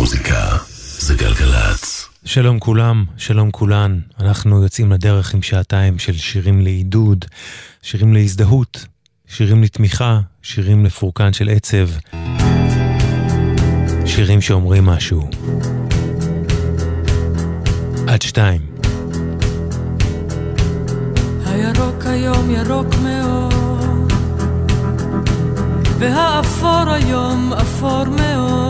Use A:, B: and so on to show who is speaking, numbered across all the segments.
A: מוזיקה זה גלגלצ.
B: שלום כולם, שלום כולן. אנחנו יוצאים לדרך עם שעתיים של שירים לעידוד, שירים להזדהות, שירים לתמיכה, שירים לפורקן של עצב. שירים שאומרים משהו. עד שתיים.
C: הירוק היום ירוק מאוד, והאפור היום אפור מאוד,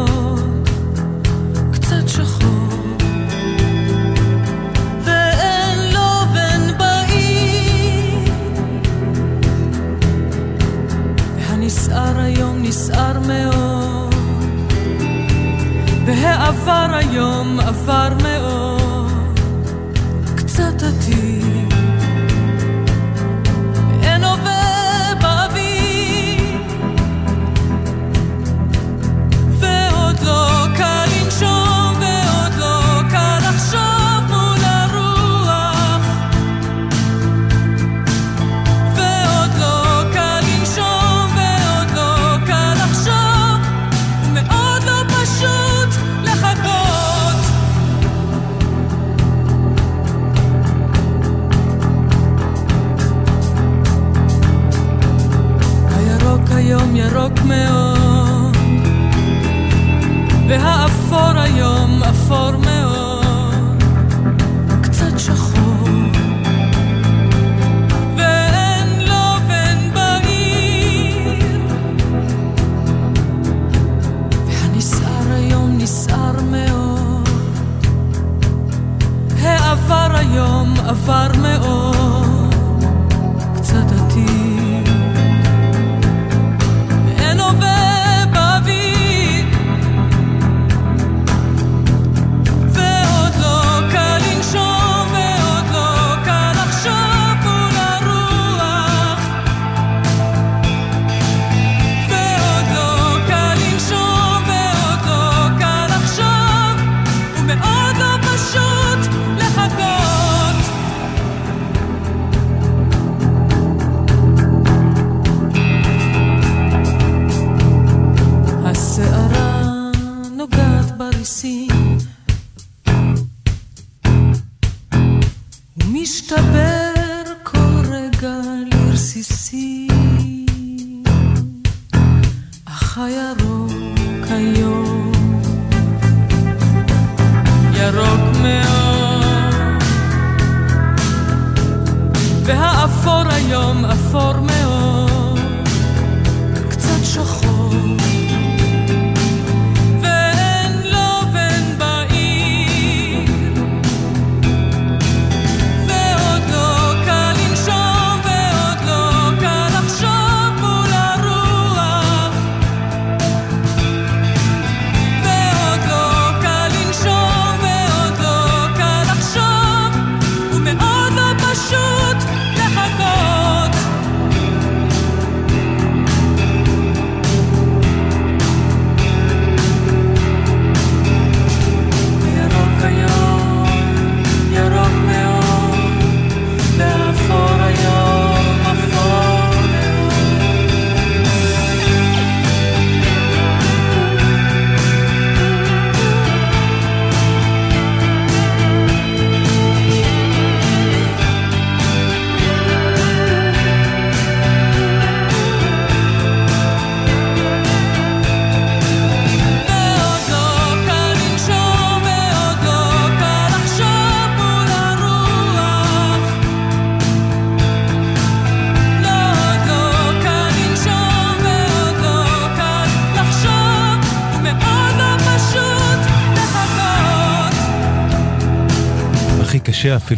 C: והעבר היום עבר מאוד, קצת עתיד. והאפור היום אפור מאוד, קצת שחור. ואין לו בן בעיר, והנסער היום נסער מאוד, העבר היום עבר מאוד,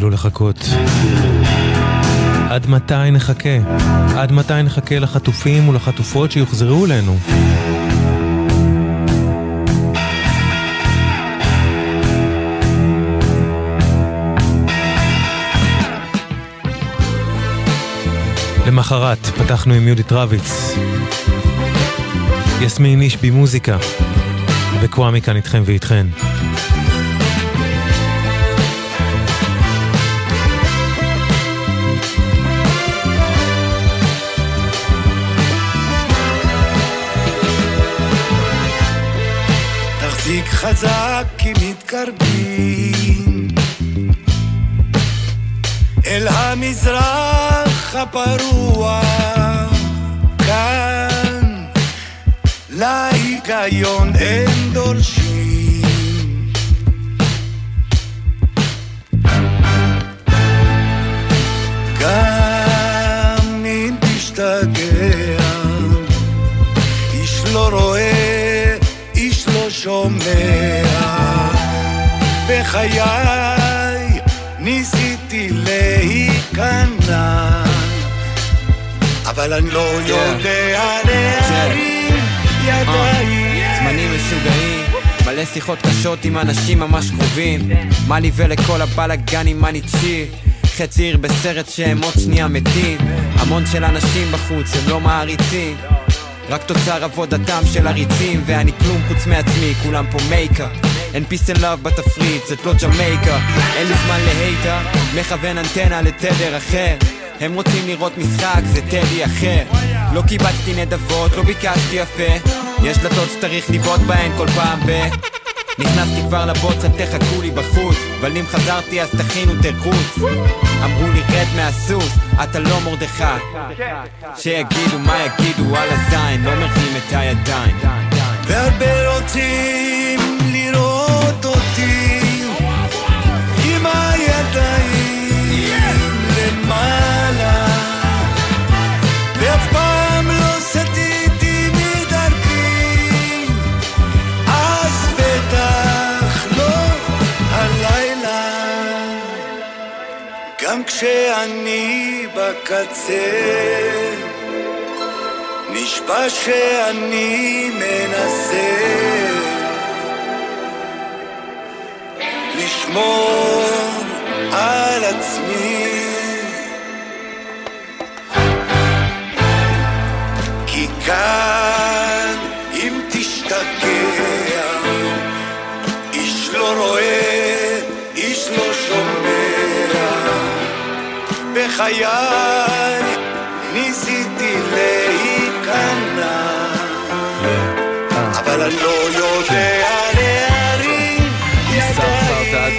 B: אפילו לחכות. עד מתי נחכה? עד מתי נחכה לחטופים ולחטופות שיוחזרו אלינו? למחרת פתחנו עם יהודית רביץ, יסמין איש במוזיקה, וקוואמי כאן איתכם ואיתכן.
D: חזק כי מתקרבים אל המזרח הפרוע. כאן להיגיון אין דורשים אבל אני לא יודע להרים ידיים.
E: זמנים משוגעים, מלא שיחות קשות עם אנשים ממש קרובים. מה לי ולכל הבלאגנים מה נצ'י חצי עיר בסרט שהם עוד שנייה מתים. המון של אנשים בחוץ הם לא מעריצים. רק תוצר עבודתם של עריצים ואני כלום חוץ מעצמי, כולם פה מייקה. אין פיס אנד לאב בתפריט, זאת לא ג'מייקה. אין לי זמן להייטה, מכוון אנטנה לתדר אחר הם רוצים לראות משחק, זה טדי אחר. לא קיבצתי נדבות, לא ביקשתי יפה. יש דלתות שצריך לבעוט בהן כל פעם ב... נכנסתי כבר לבוץ, אל תחכו לי בחוץ. אבל אם חזרתי אז תכינו תירוץ אמרו לי רד מהסוס, אתה לא מרדכי. שיגידו מה יגידו? על הזין, לא מרים את הידיים.
D: והרבה רוצים לראות אותי עם הידיים למעלה. ואף פעם לא סטיתי מדרכי. אז בטח לא הלילה. גם כשאני בקצה נשבע שאני מנסה. לשמור על עצמי כאן אם תשתגע איש לא רואה, איש לא שומע. בחיי ניסיתי להיכנע אבל אני לא יודע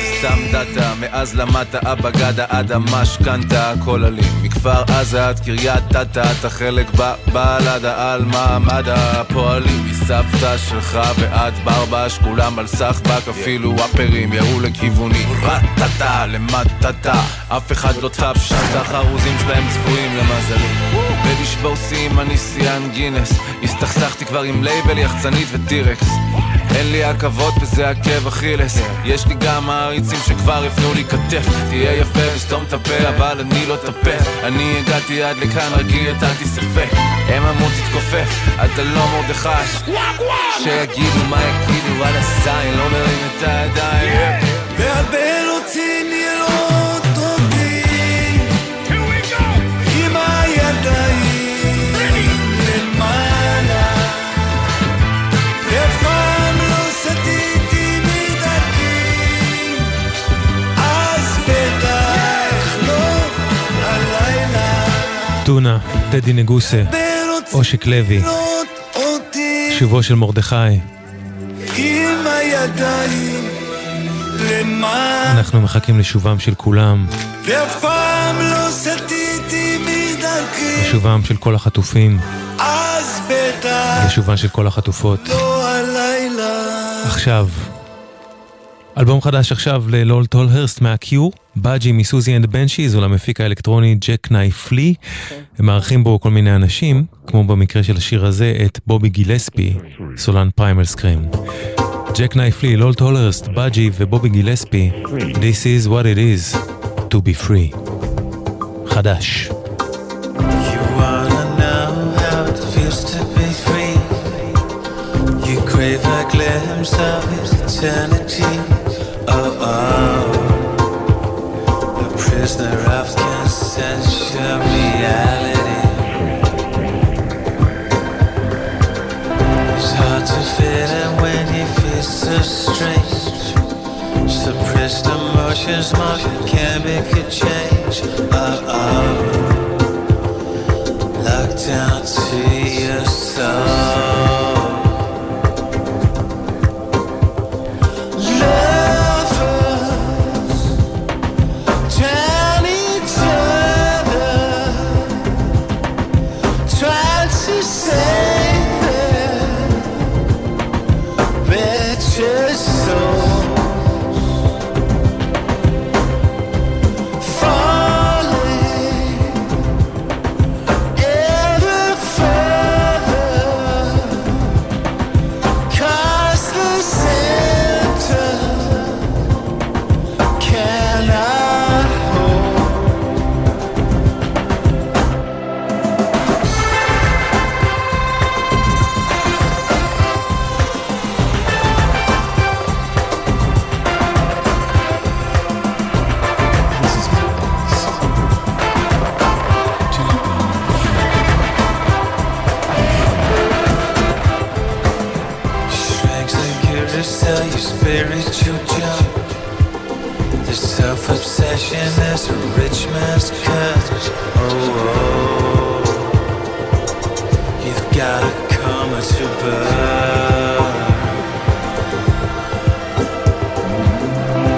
F: סתם דאטה מאז למדת אבא גדה עד המשכנתה הכל אלים. מכפר עזה עד קריית אתא אתה חלק בבלדה על מעמד הפועלים. מסבתא שלך ועד ברבש כולם על סחבק אפילו אפרים ירו לכיווני רטטה למטטה אף אחד לא טפשט החרוזים שלהם צפויים למזלי ולשבור שיאים אני שיאן גינס. הסתכסכתי כבר עם לייבל יחצנית וטירקס אין לי עכבות וזה עקב אכילס יש לי גם מעריצים שכבר הפנו לי כתף. תהיה יפה וסתום את הפה אבל אני לא טפס אני הגעתי עד לכאן רגיל יטלתי ספק הם אמרו תתכופף אתה לא מרדכי. שיגידו מה יגידו על הזין לא מרים את הידיים.
D: והרבה רוצים לראות
B: טונה, טדי נגוסה, אושיק לוי, שובו של מרדכי. אנחנו מחכים לשובם של כולם, לשובם של כל החטופים, לשובן של כל החטופות. עכשיו, אלבום חדש עכשיו ללול טולהרסט מהקיור, באג'י מסוזי אנד בנשיז ולמפיק האלקטרוני Jacknife Lee. הם מארחים בו כל מיני אנשים, כמו במקרה של השיר הזה, את בובי גילספי, סולן פריימל סקרים. ג'ק נייף לי, לול טולהרסט, באג'י ובובי גילספי, This is what it is to be free. חדש.
G: You crave a glimpse of eternity. Oh, oh. Prisoner of consensual reality. It's hard to fit in when you feel so strange. Suppressed emotions, market can make a change. Oh, oh locked down to carousel, your spiritual jump. The self obsession is a rich man's curse. Oh, oh. you've got to come to burn.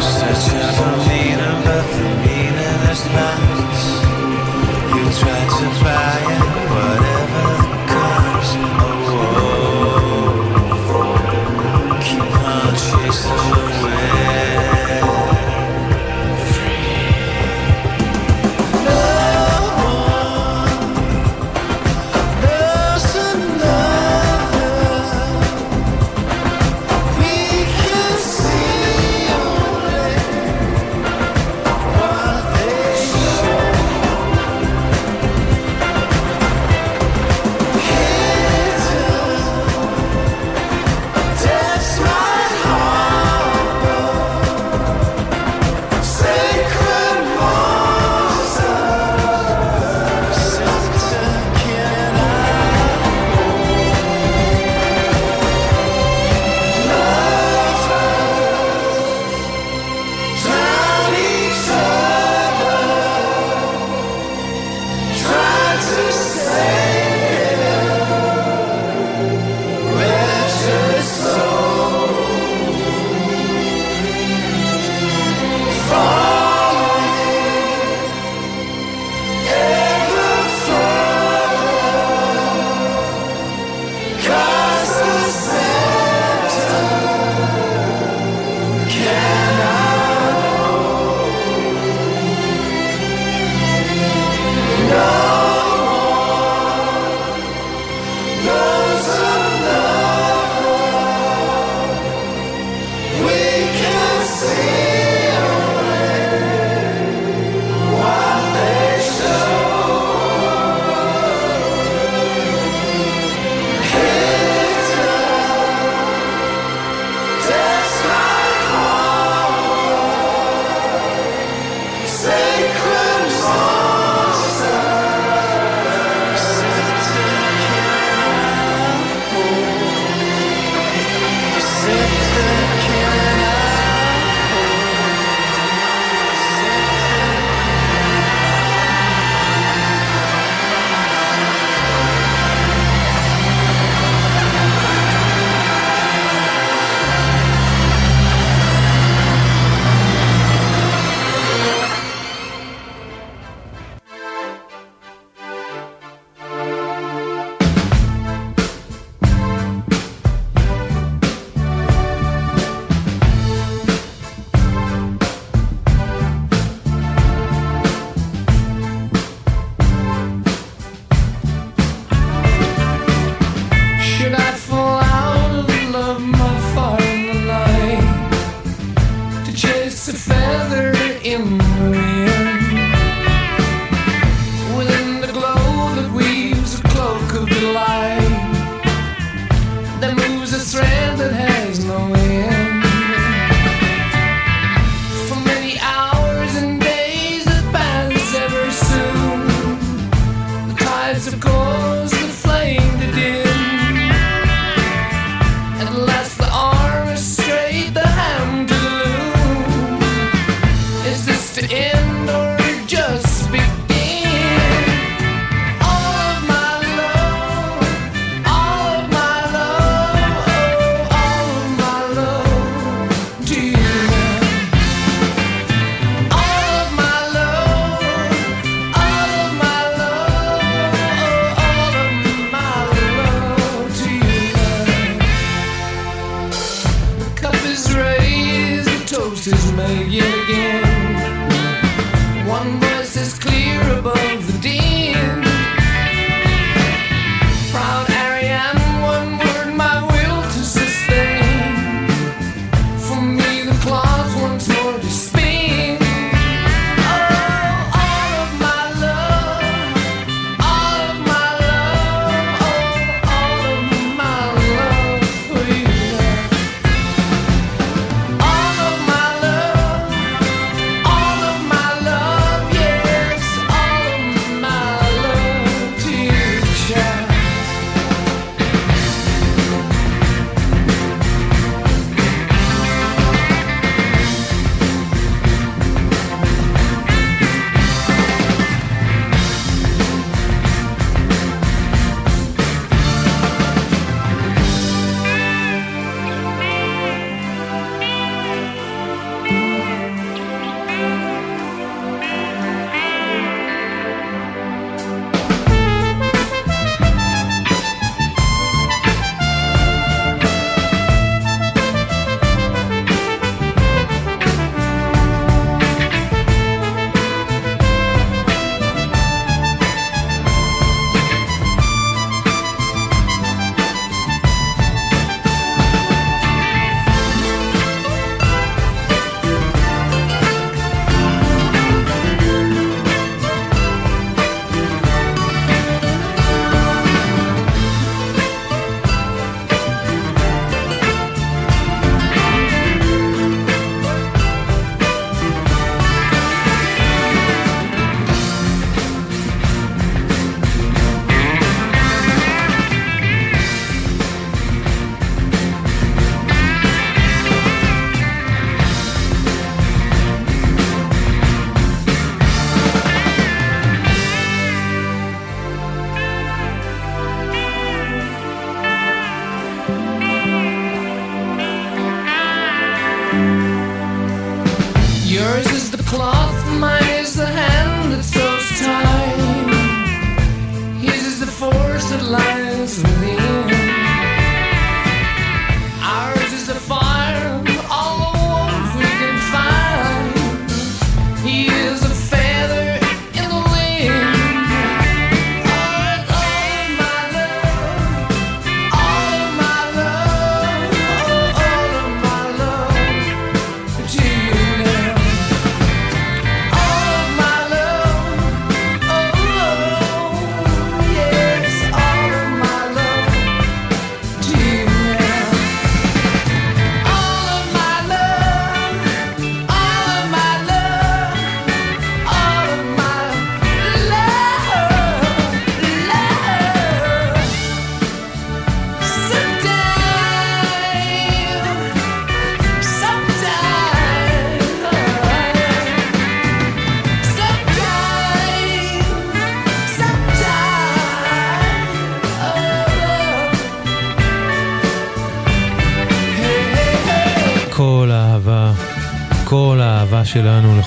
G: Searching for meaning, but the meaning is lost. You try to buy it,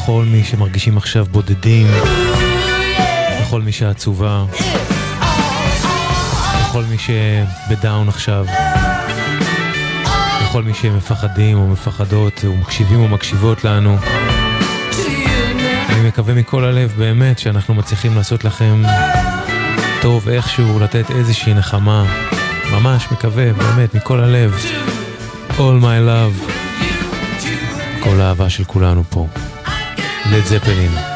B: לכל מי שמרגישים עכשיו בודדים, לכל מי שעצובה, לכל מי שבדאון עכשיו, לכל מי שמפחדים או מפחדות ומקשיבים או מקשיבות לנו. אני מקווה מכל הלב באמת שאנחנו מצליחים לעשות לכם טוב איכשהו, לתת איזושהי נחמה. ממש מקווה, באמת, מכל הלב. All my love. כל האהבה של כולנו פה. לד זפלין.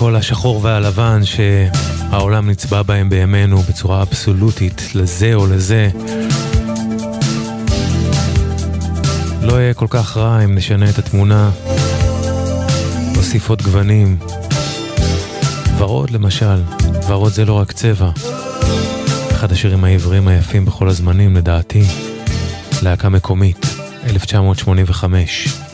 H: כל השחור והלבן שהעולם נצבע בהם בימינו בצורה אבסולוטית, לזה או לזה. לא יהיה כל כך רע אם נשנה את התמונה, נוסיף עוד גוונים. ורוד למשל, ורוד זה לא רק צבע. אחד השירים העבריים היפים בכל הזמנים לדעתי, להקה מקומית, 1985.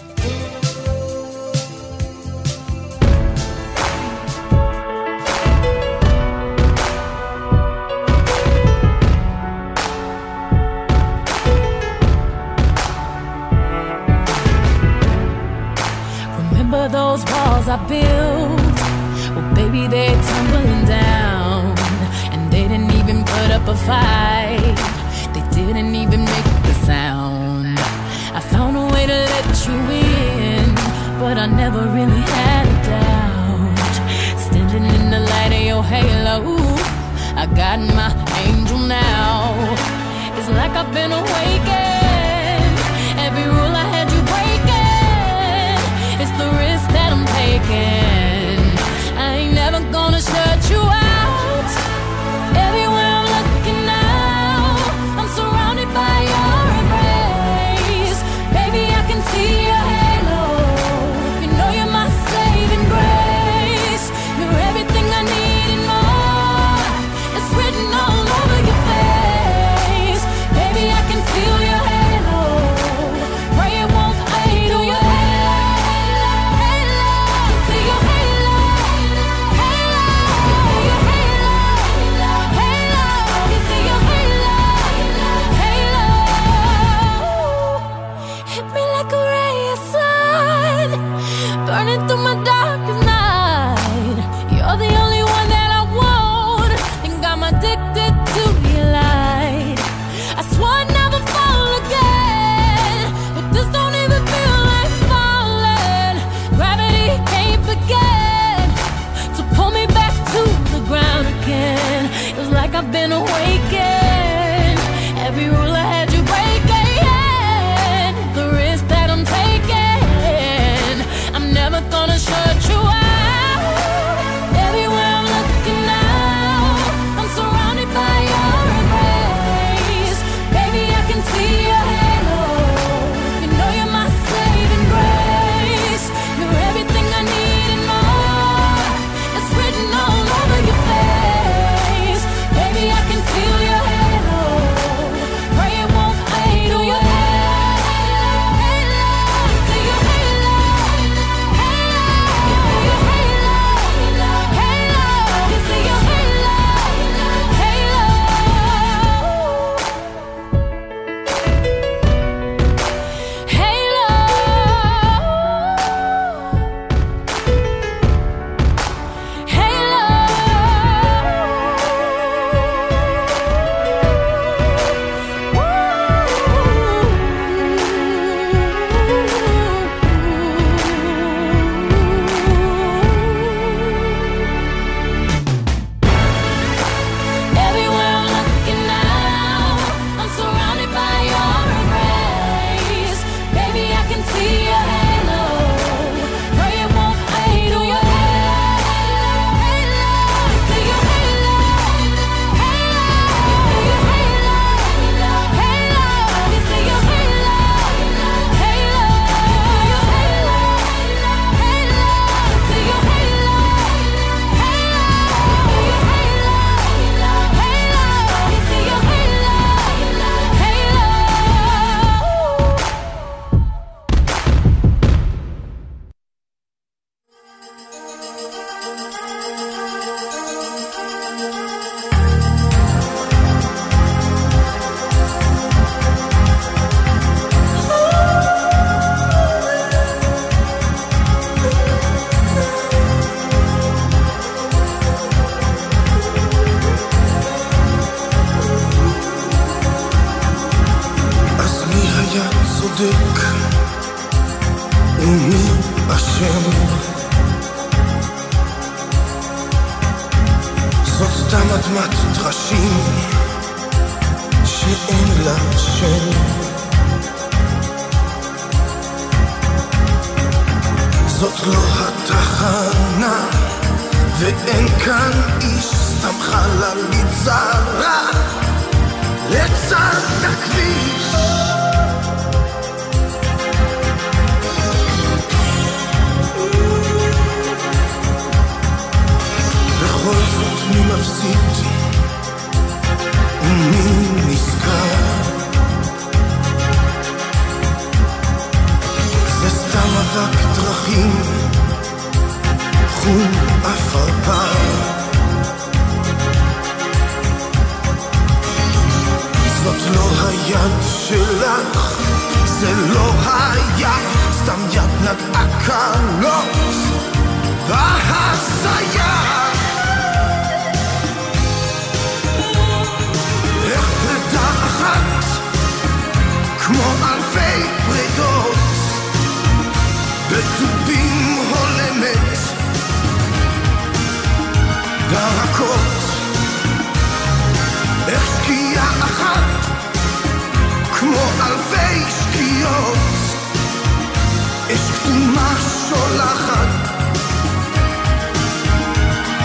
I: שולחת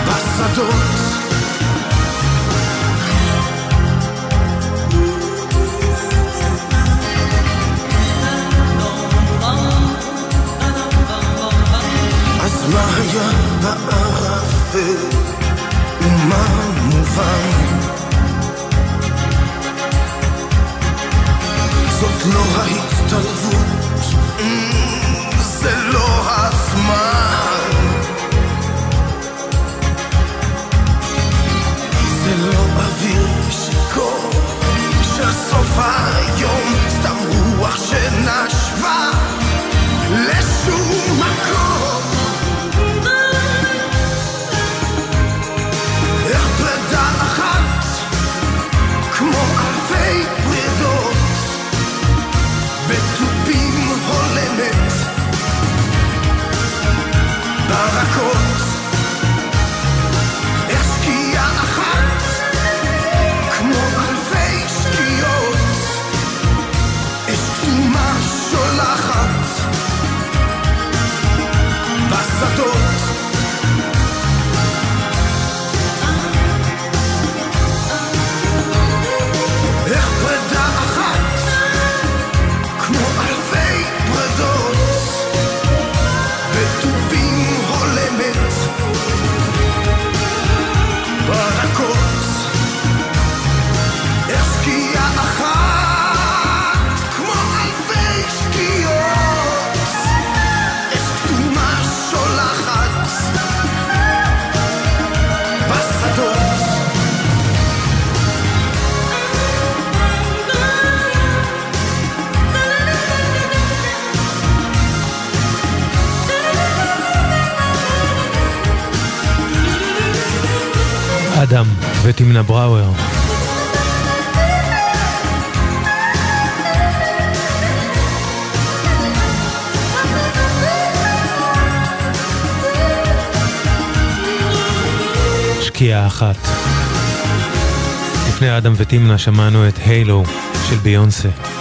I: בשדות אז מה היה בערפל ומה מובן? זאת לא
B: היית ותמנה בראואר. שקיעה אחת. לפני אדם ותמנה שמענו את הילו של ביונסה.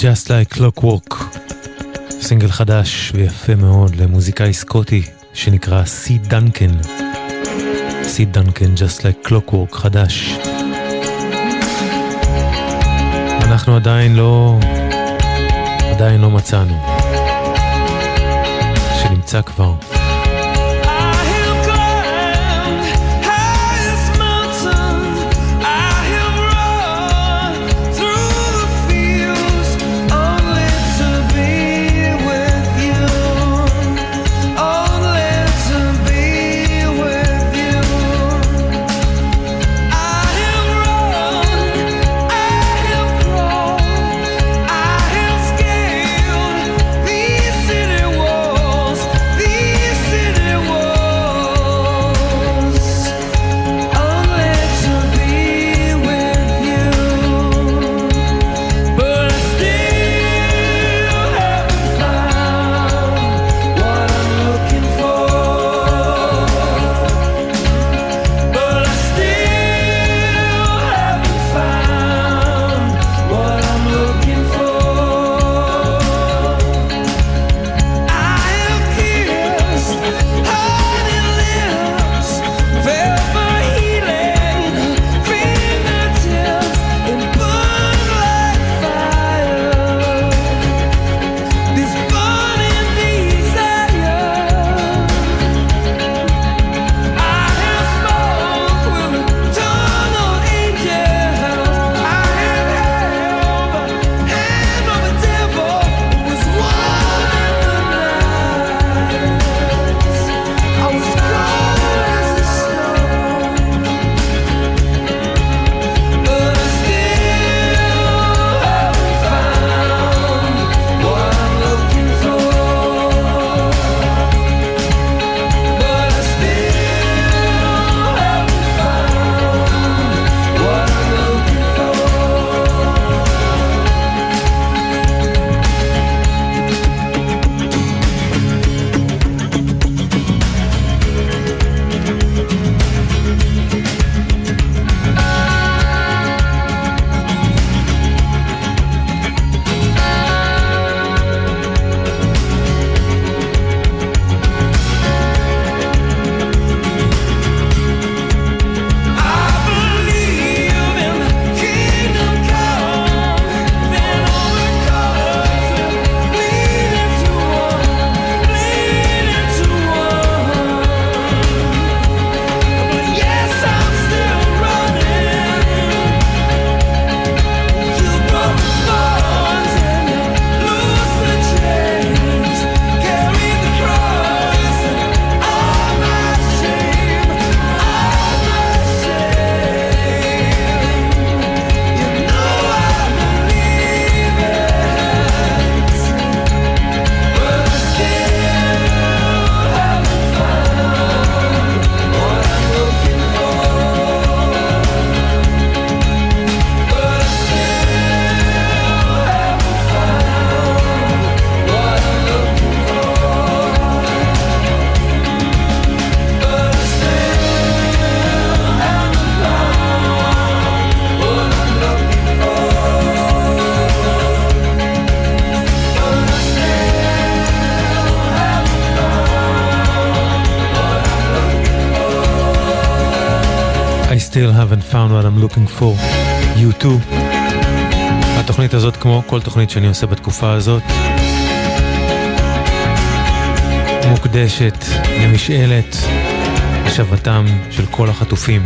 J: Just Like Clockwork, סינגל חדש ויפה מאוד למוזיקאי סקוטי שנקרא סי דנקן. סי דנקן, Just Like Clockwork חדש. אנחנו עדיין לא... עדיין לא מצאנו. שנמצא כבר. Looking for, you too. התוכנית הזאת, כמו כל תוכנית שאני עושה בתקופה הזאת, מוקדשת למשאלת השבתם של כל החטופים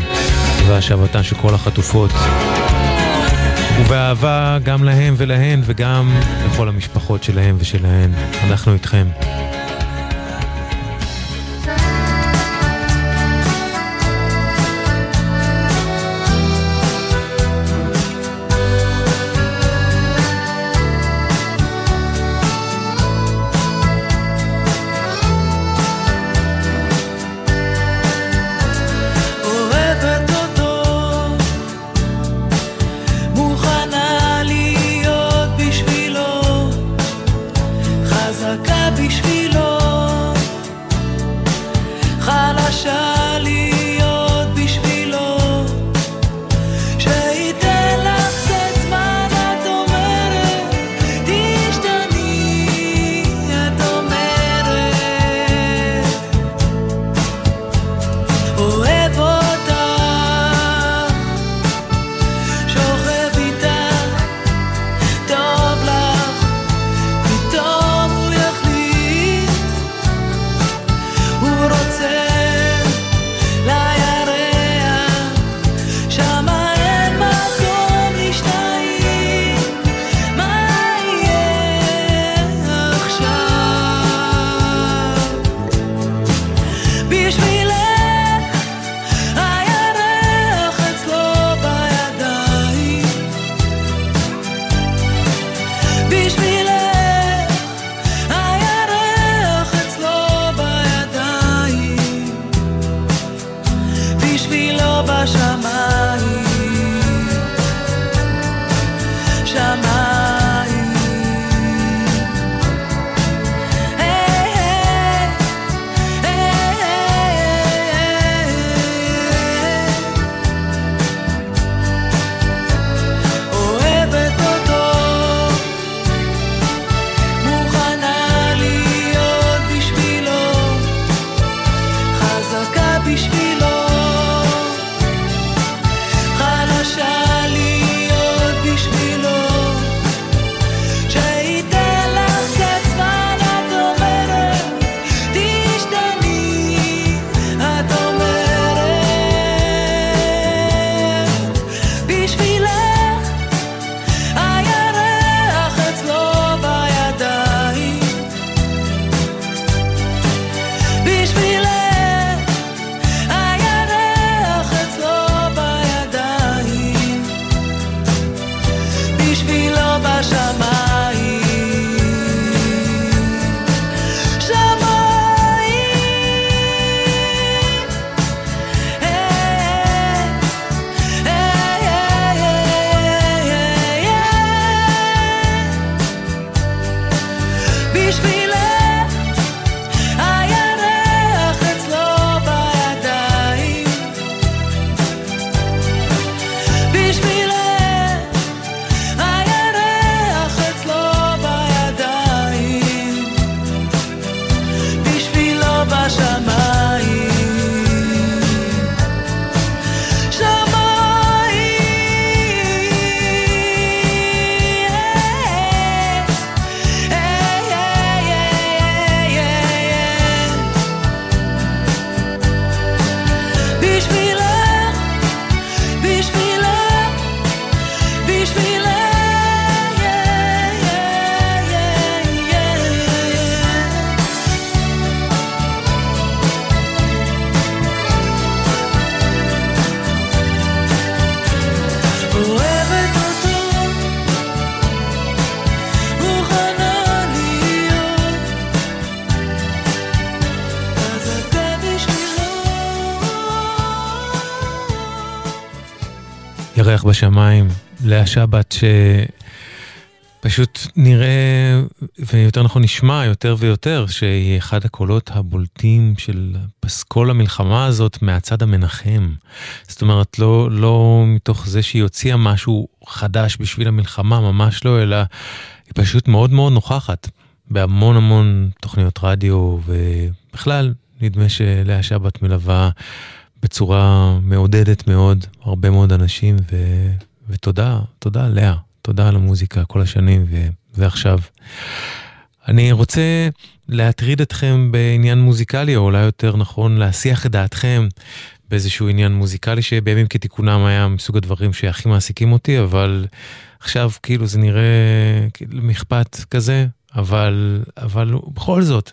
J: והשבתן של כל החטופות. ובאהבה גם להם ולהן וגם לכל המשפחות שלהם ושלהן. אנחנו איתכם.
B: בשמיים, לאה שבת, שפשוט נראה, ויותר נכון נשמע יותר ויותר, שהיא אחד הקולות הבולטים של פסקול המלחמה הזאת מהצד המנחם. זאת אומרת, לא, לא מתוך זה שהיא הוציאה משהו חדש בשביל המלחמה, ממש לא, אלא היא פשוט מאוד מאוד נוכחת בהמון המון תוכניות רדיו, ובכלל, נדמה שלאה שבת מלווה בצורה מעודדת מאוד הרבה מאוד אנשים, ו... ותודה, תודה לאה, תודה על המוזיקה כל השנים ו... ועכשיו. אני רוצה להטריד אתכם בעניין מוזיקלי, או אולי יותר נכון להסיח את דעתכם באיזשהו עניין מוזיקלי שבימים כתיקונם היה מסוג הדברים שהכי מעסיקים אותי, אבל עכשיו כאילו זה נראה כאילו מחפת כזה, אבל, אבל בכל זאת,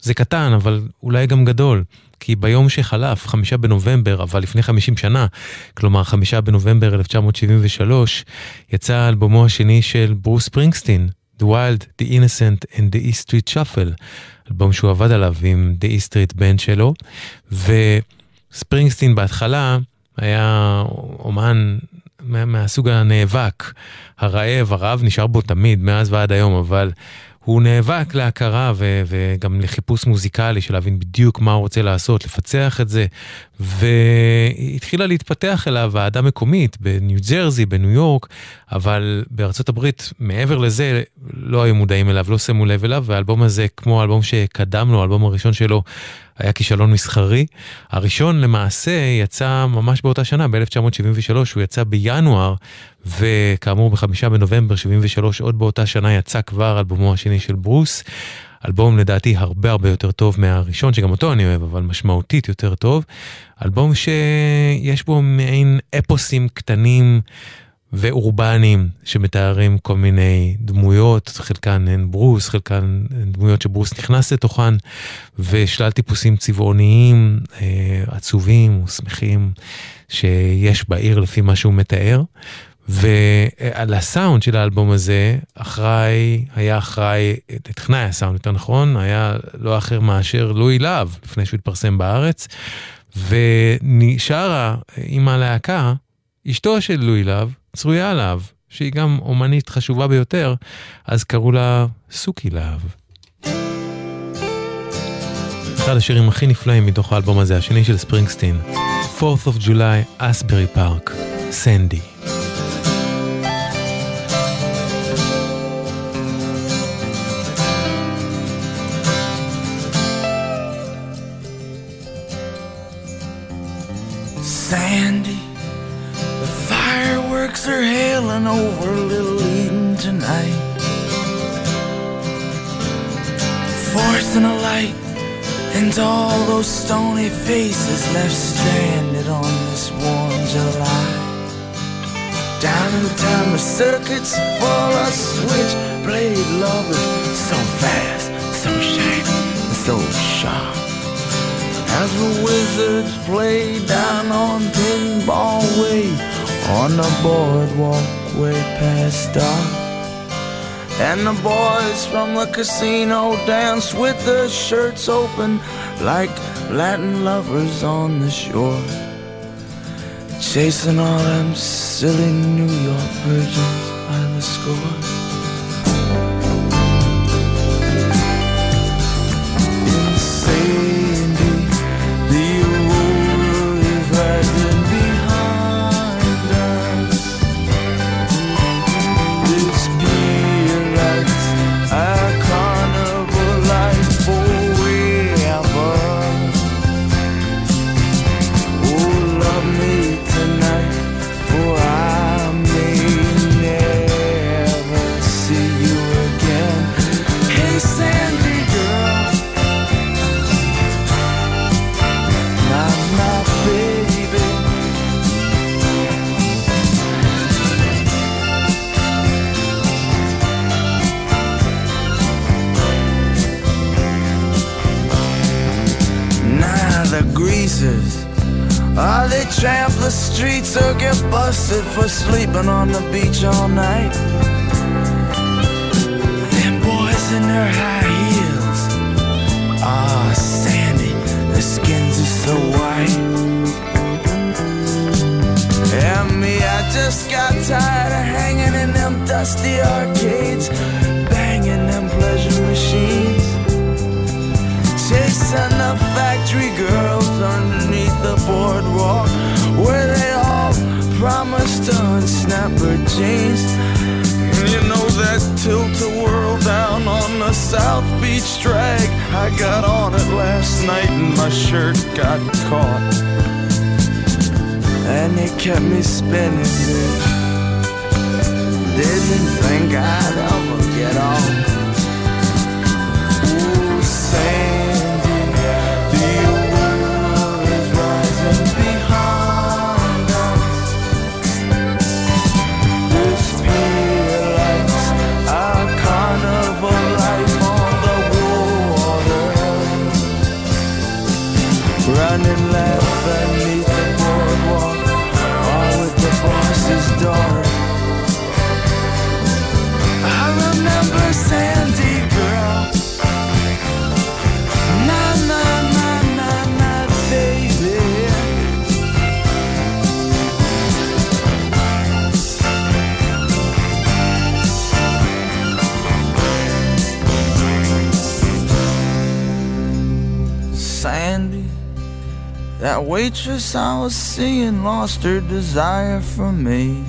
B: זה קטן, אבל אולי גם גדול. כי ביום שחלף, חמישה בנובמבר, אבל לפני 50 שנה, כלומר חמישה בנובמבר 1973, יצא אלבומו השני של ברוס ספרינגסטין, The Wild, The Innocent and The E Street Shuffle, אלבום שהוא עבד עליו עם The E Street Band שלו, וספרינגסטין בהתחלה היה אומן מה- מהסוג הנאבק, הרעב, הרעב נשאר בו תמיד, מאז ועד היום, אבל הוא נאבק להכרה ו- וגם לחיפוש מוזיקלי של להבין בדיוק מה הוא רוצה לעשות, לפצח את זה, והתחילה להתפתח אליו ועדה מקומית בניו ג'רזי, בניו יורק, אבל בארצות הברית, מעבר לזה, לא היו מודעים אליו, לא שמו לב אליו, והאלבום הזה, כמו האלבום שקדם לו, האלבום הראשון שלו, היה כישלון מסחרי. הראשון למעשה יצא ממש באותה שנה, ב-1973, הוא יצא בינואר, וכאמור בחמישה בנובמבר 73, עוד באותה שנה יצא כבר אלבומו השני של ברוס. אלבום לדעתי הרבה הרבה יותר טוב מהראשון, שגם אותו אני אוהב, אבל משמעותית יותר טוב. אלבום שיש בו מעין אפוסים קטנים ואורבניים שמתארים כל מיני דמויות, חלקן הן ברוס, חלקן הן דמויות שברוס נכנס לתוכן, ושלל טיפוסים צבעוניים, אה, עצובים ושמחים שיש בעיר לפי מה שהוא מתאר. ועל הסאונד של האלבום הזה, אחראי, היה אחראי, טכנאי הסאונד יותר נכון, היה לא אחר מאשר לואי להב, לפני שהוא התפרסם בארץ, ונשארה עם הלהקה, אשתו של לואי להב, צרויה להב, שהיא גם אומנית חשובה ביותר, אז קראו לה סוכי להב. אחד השירים הכי נפלאים מתוך האלבום הזה, השני של ספרינגסטין, 4th of July, אסברי פארק, סנדי.
J: Sandy, the fireworks are hailing over Little Eden tonight. Forcing a light into all those stony faces left stranded on this warm July. Down in the the circuits full of switchblade lovers, so fast, so shiny, so sharp. As the wizards play down on Pinball Way on the boardwalk way past dark. And the boys from the casino dance with their shirts open like Latin lovers on the shore. Chasing all them silly New York virgins by the score. for sleeping on the beach all night. kept me spinning. Didn't think I'd I was seeing lost her desire for me.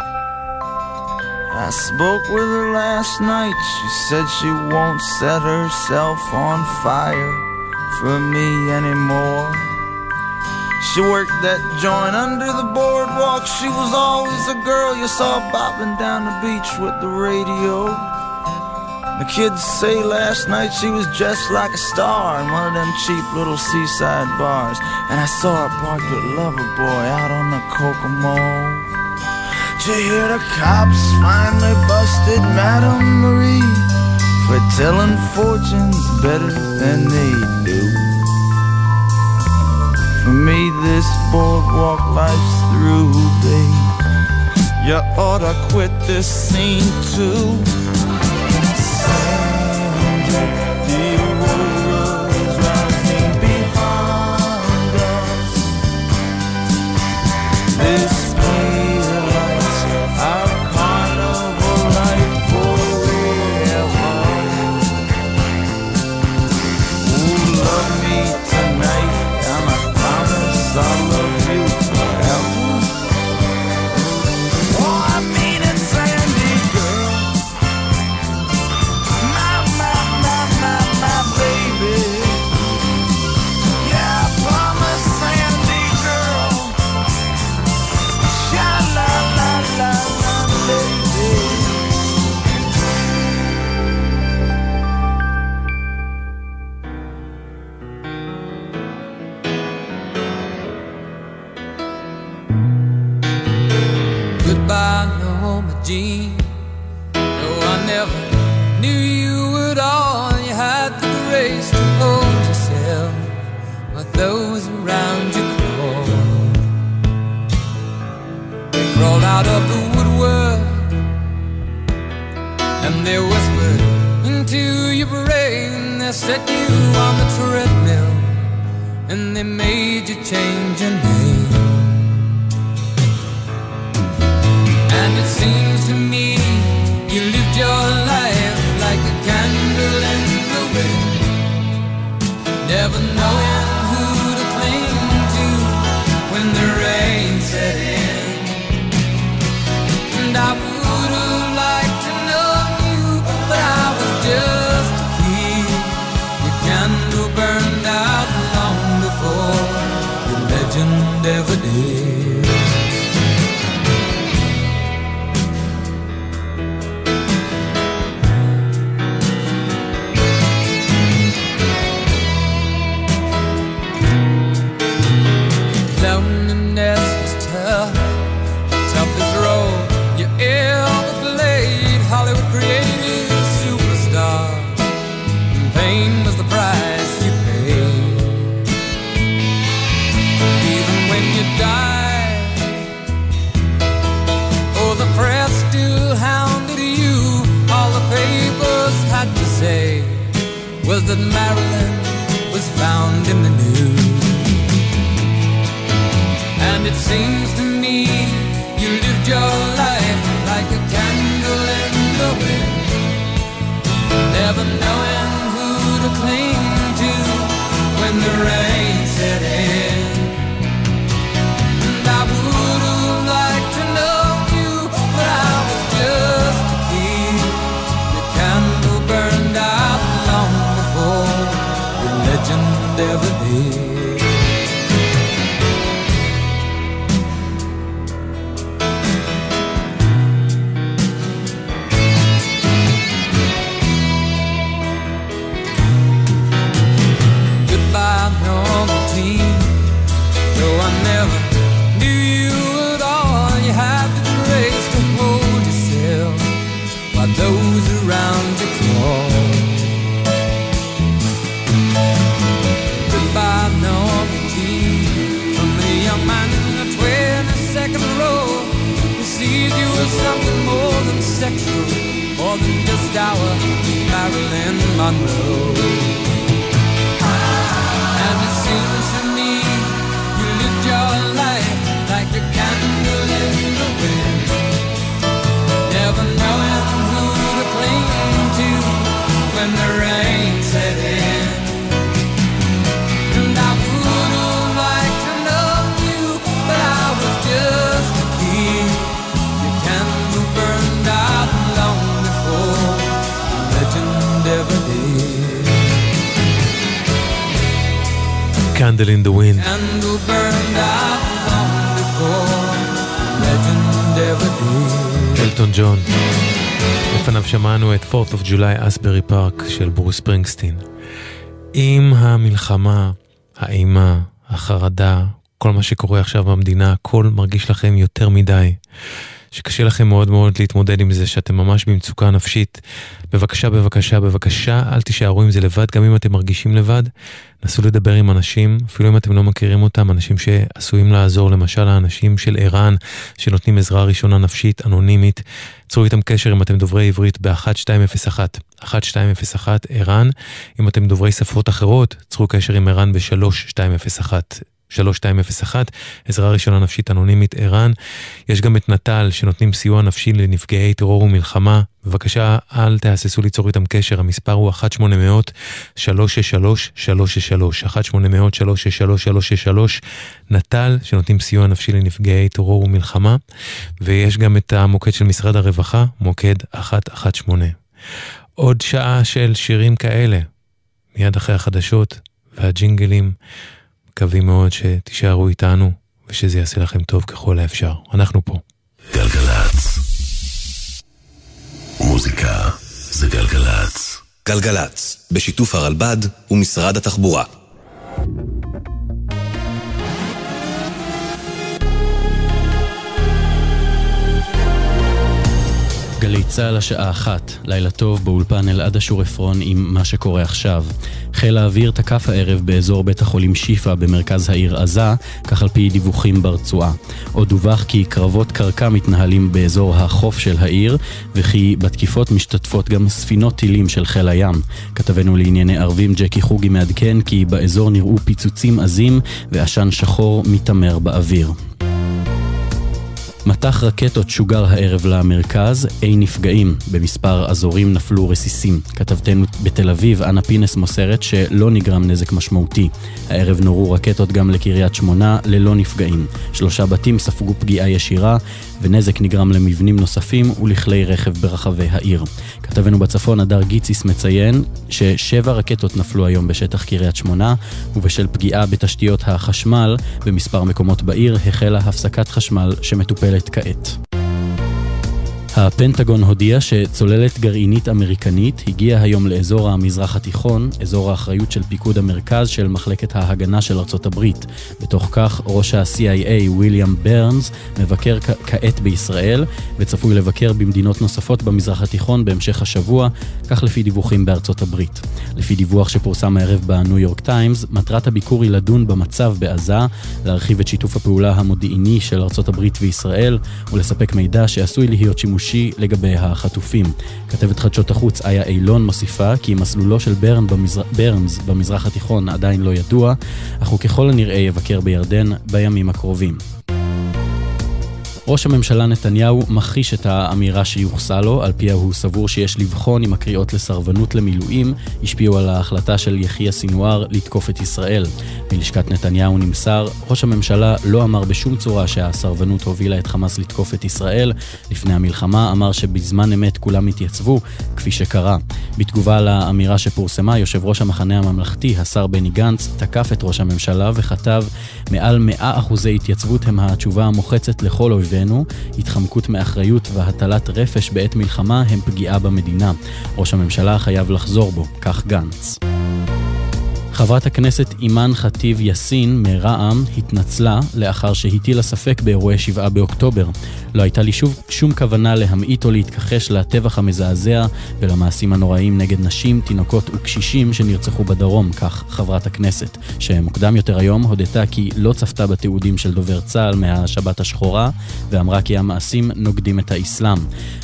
J: I spoke with her last night, she said she won't set herself on fire for me anymore. She worked that joint under the boardwalk, she was always a girl you saw bobbing down the beach with the radio. The kids say last night she was dressed like a star in one of them cheap little seaside bars. And I saw her parked with lover boy out on the Kokomo. Did you hear the cops finally busted Madame Marie for telling fortunes better than they do? For me, this boardwalk life's through, babe. You oughta quit this scene too. More than sexual, more than just our Marilyn Monroe. Candle in the Wind.
B: אלטון ג'ון. לפניו שמענו את 4th of July אסברי פארק של ברוס ספרינגסטין. עם המלחמה, האימה, החרדה, כל מה שקורה עכשיו במדינה, הכל מרגיש לכם יותר מדי. שקשה לכם מאוד מאוד להתמודד עם זה, שאתם ממש במצוקה נפשית. בבקשה, בבקשה, בבקשה, אל תישארו עם זה לבד, גם אם אתם מרגישים לבד. נסו לדבר עם אנשים, אפילו אם אתם לא מכירים אותם, אנשים שעשויים לעזור, למשל האנשים של ער"ן, שנותנים עזרה ראשונה נפשית, אנונימית. צרו איתם קשר אם אתם דוברי עברית ב-1201, 1201 ער"ן. אם אתם דוברי שפות אחרות, צרו קשר עם ער"ן ב-3201. 3201, עזרה ראשונה נפשית אנונימית ער"ן. יש גם את נט"ל שנותנים סיוע נפשי לנפגעי טרור ומלחמה. בבקשה, אל תהססו ליצור איתם קשר, המספר הוא 1-800-363-363, 1-800-363-363, נט"ל שנותנים סיוע נפשי לנפגעי טרור ומלחמה, ויש גם את המוקד של משרד הרווחה, מוקד 118. עוד שעה של שירים כאלה, מיד אחרי החדשות והג'ינגלים. מקווים מאוד שתישארו איתנו ושזה יעשה לכם טוב ככל האפשר. אנחנו פה.
A: גלגלצ. מוזיקה זה גלגלצ.
K: גלגלצ, בשיתוף הרלב"ד ומשרד התחבורה.
L: גלי צה"ל השעה אחת, לילה טוב באולפן אלעד אשור עפרון עם מה שקורה עכשיו. חיל האוויר תקף הערב באזור בית החולים שיפא במרכז העיר עזה, כך על פי דיווחים ברצועה. עוד דווח כי קרבות קרקע מתנהלים באזור החוף של העיר, וכי בתקיפות משתתפות גם ספינות טילים של חיל הים. כתבנו לענייני ערבים ג'קי חוגי מעדכן כי באזור נראו פיצוצים עזים ועשן שחור מתעמר באוויר. מטח רקטות שוגר הערב למרכז, אין נפגעים. במספר אזורים נפלו רסיסים. כתבתנו בתל אביב, אנה פינס מוסרת שלא נגרם נזק משמעותי. הערב נורו רקטות גם לקריית שמונה, ללא נפגעים. שלושה בתים ספגו פגיעה ישירה, ונזק נגרם למבנים נוספים ולכלי רכב ברחבי העיר. כתבנו בצפון, הדר גיציס מציין ששבע רקטות נפלו היום בשטח קריית שמונה, ובשל פגיעה בתשתיות החשמל במספר מקומות בעיר החלה הפסקת חשמל שמטופלת כעת. הפנטגון הודיע שצוללת גרעינית אמריקנית הגיעה היום לאזור המזרח התיכון, אזור האחריות של פיקוד המרכז של מחלקת ההגנה של ארצות הברית. בתוך כך, ראש ה-CIA, ויליאם ברנס, מבקר כעת בישראל, וצפוי לבקר במדינות נוספות במזרח התיכון בהמשך השבוע, כך לפי דיווחים בארצות הברית. לפי דיווח שפורסם הערב בניו יורק טיימס, מטרת הביקור היא לדון במצב בעזה, להרחיב את שיתוף הפעולה המודיעיני של ארצות הברית וישראל, ולספק מידע שעשוי להיות שימושי לגבי החטופים. כתבת חדשות החוץ איה אילון מוסיפה כי מסלולו של ברן במזר... ברנס במזרח התיכון עדיין לא ידוע, אך הוא ככל הנראה יבקר בירדן בימים הקרובים. ראש הממשלה נתניהו מכחיש את האמירה שיוחסה לו, על פיה הוא סבור שיש לבחון אם הקריאות לסרבנות למילואים השפיעו על ההחלטה של יחיא סינואר לתקוף את ישראל. מלשכת נתניהו נמסר, ראש הממשלה לא אמר בשום צורה שהסרבנות הובילה את חמאס לתקוף את ישראל. לפני המלחמה אמר שבזמן אמת כולם התייצבו, כפי שקרה. בתגובה לאמירה שפורסמה, יושב ראש המחנה הממלכתי, השר בני גנץ, תקף את ראש הממשלה וכתב, מעל 100 אחוזי התייצבות הם התשובה המוחצת לכל אויבינו, התחמקות מאחריות והטלת רפש בעת מלחמה הם פגיעה במדינה. ראש הממשלה חייב לחזור בו, כך גנץ. חברת הכנסת אימאן ח'טיב יאסין מרע"מ התנצלה לאחר שהטילה ספק באירועי 7 באוקטובר. לא הייתה לי שוב שום כוונה להמעיט או להתכחש לטבח המזעזע ולמעשים הנוראים נגד נשים, תינוקות וקשישים שנרצחו בדרום, כך חברת הכנסת, שמוקדם יותר היום הודתה כי לא צפתה בתיעודים של דובר צה"ל מהשבת השחורה, ואמרה כי המעשים נוגדים את האסלאם.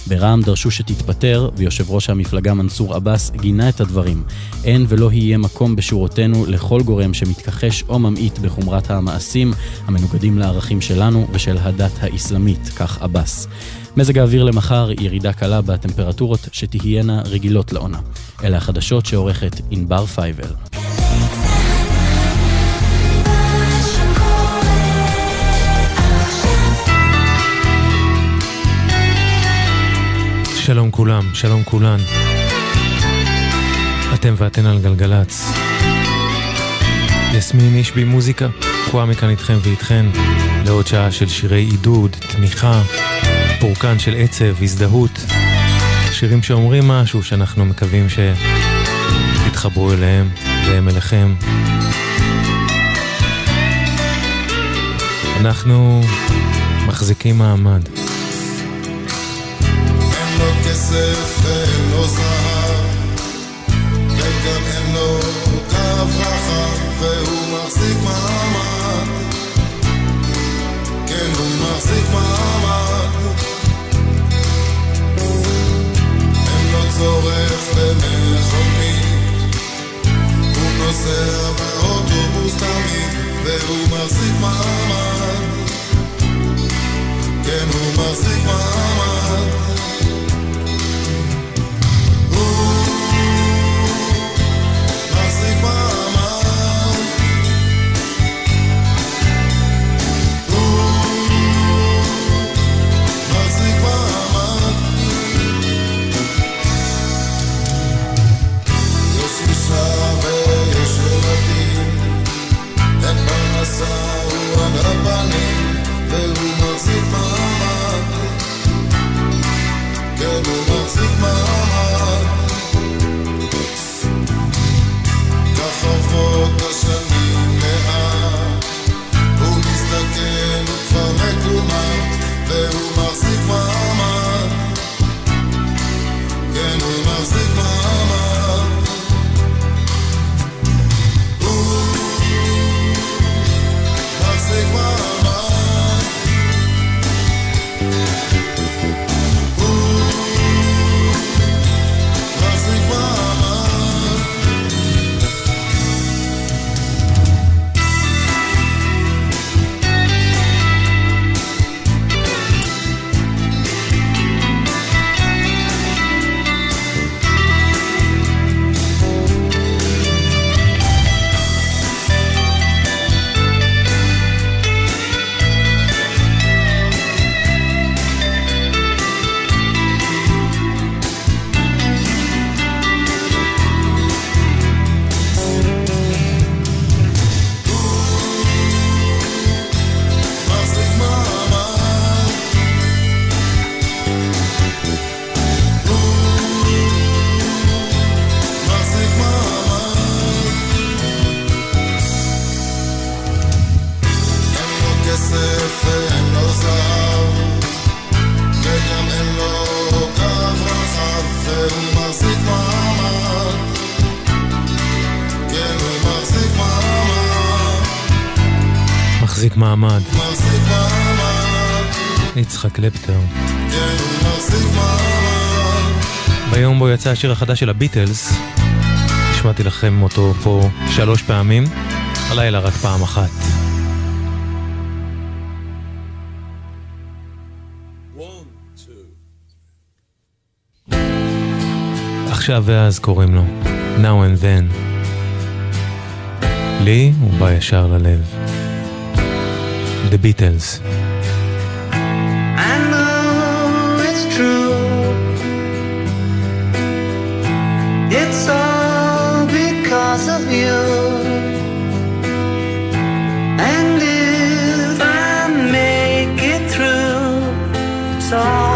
L: ברע"מ דרשו שתתפטר, ויושב ראש המפלגה מנסור עבאס גינה את הדברים. אין ולא יהיה מקום בשורותינו לכל גורם שמתכחש או ממעיט בחומרת המעשים המנוגדים לערכים שלנו ושל הדת האסלאמית, כך עבאס. מזג האוויר למחר, ירידה קלה בטמפרטורות שתהיינה רגילות לעונה. אלה החדשות שעורכת ענבר פייבל.
B: שלום כולם, שלום כולן. אתם ואתן על גלגלצ. יסמין איש בי מוזיקה, תקועה מכאן איתכם ואיתכן לעוד שעה של שירי עידוד, תמיכה, פורקן של עצב, הזדהות, שירים שאומרים משהו שאנחנו מקווים שתתחברו אליהם והם אליכם. אנחנו מחזיקים מעמד.
M: אין לו כסף ואין לו זהב, וגם אין לו רחב, והוא מחזיק מעמד. מחזיק מעמד. אין לו צורך במכונית, הוא נוסע באוטובוס תמיד, והוא מחזיק מעמד. כן, הוא מחזיק מעמד. כן, הוא מחזיק
B: קלפטר. ביום בו יצא השיר החדש של הביטלס, השמעתי לכם אותו פה שלוש פעמים, הלילה רק פעם אחת. עכשיו ואז קוראים לו, Now and Then. לי הוא בא ישר ללב. The Beatles.
N: It's all because of you. And if I make it through, it's all.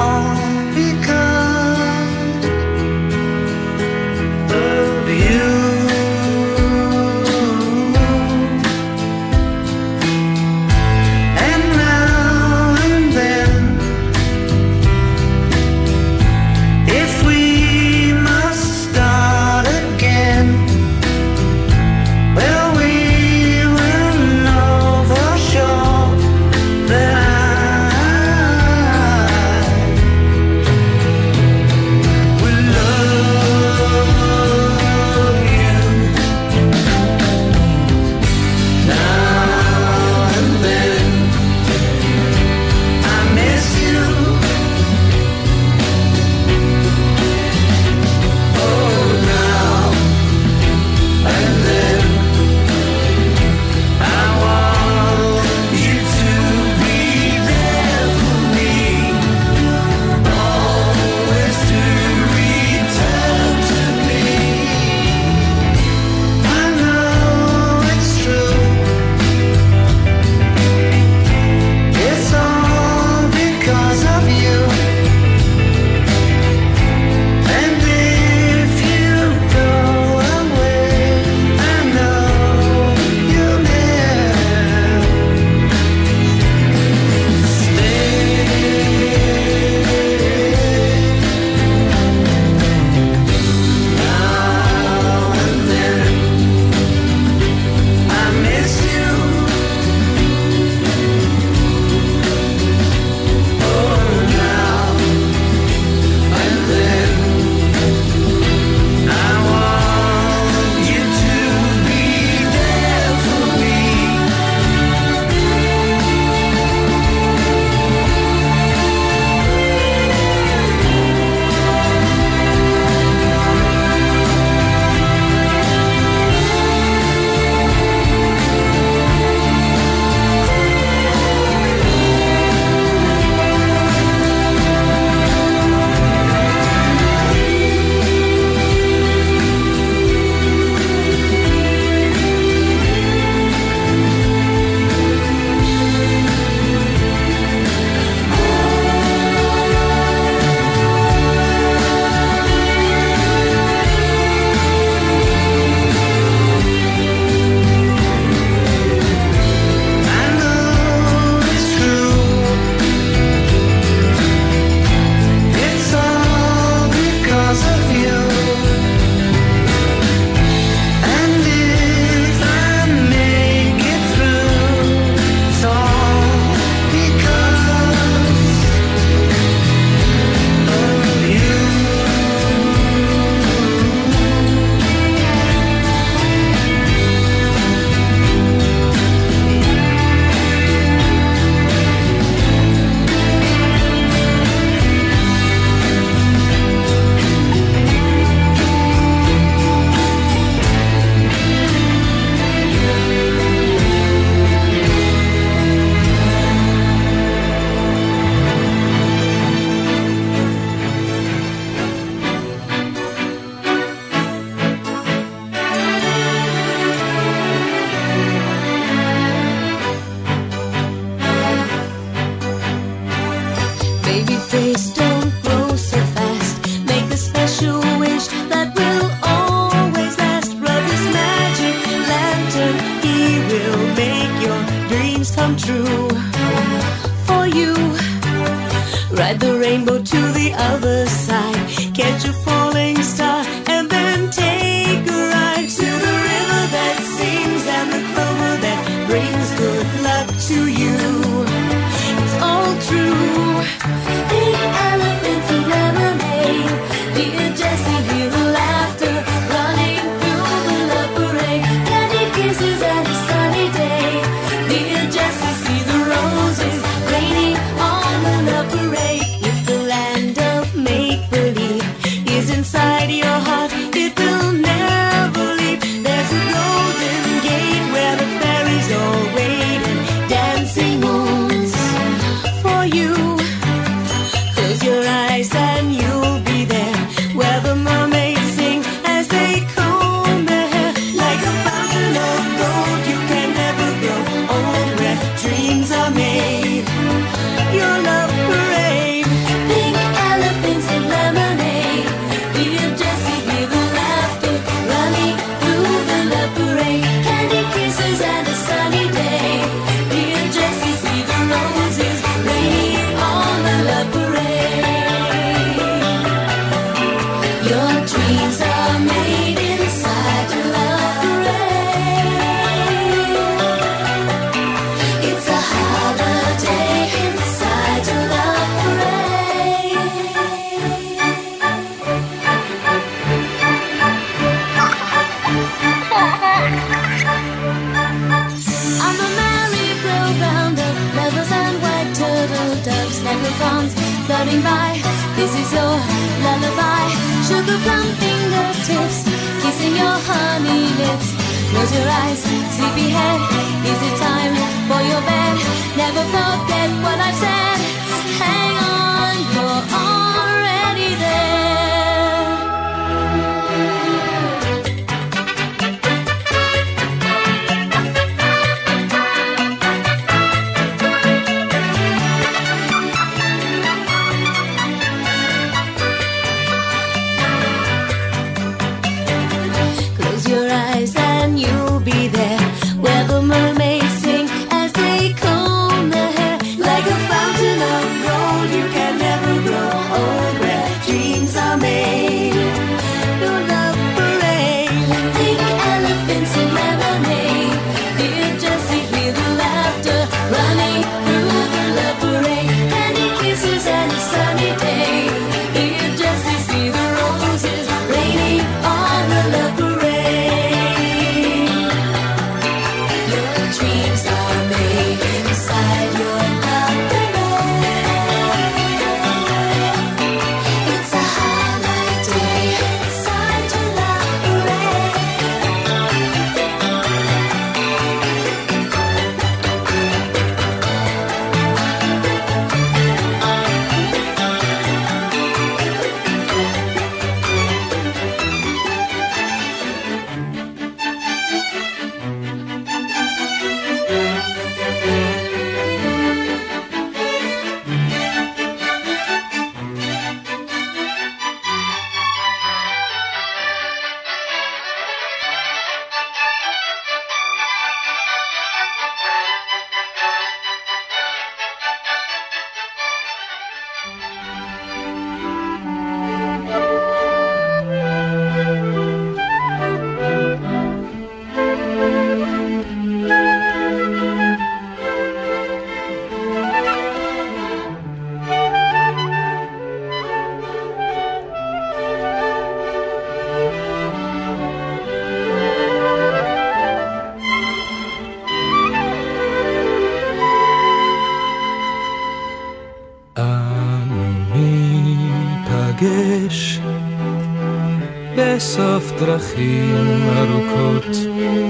O: דרכים ארוכות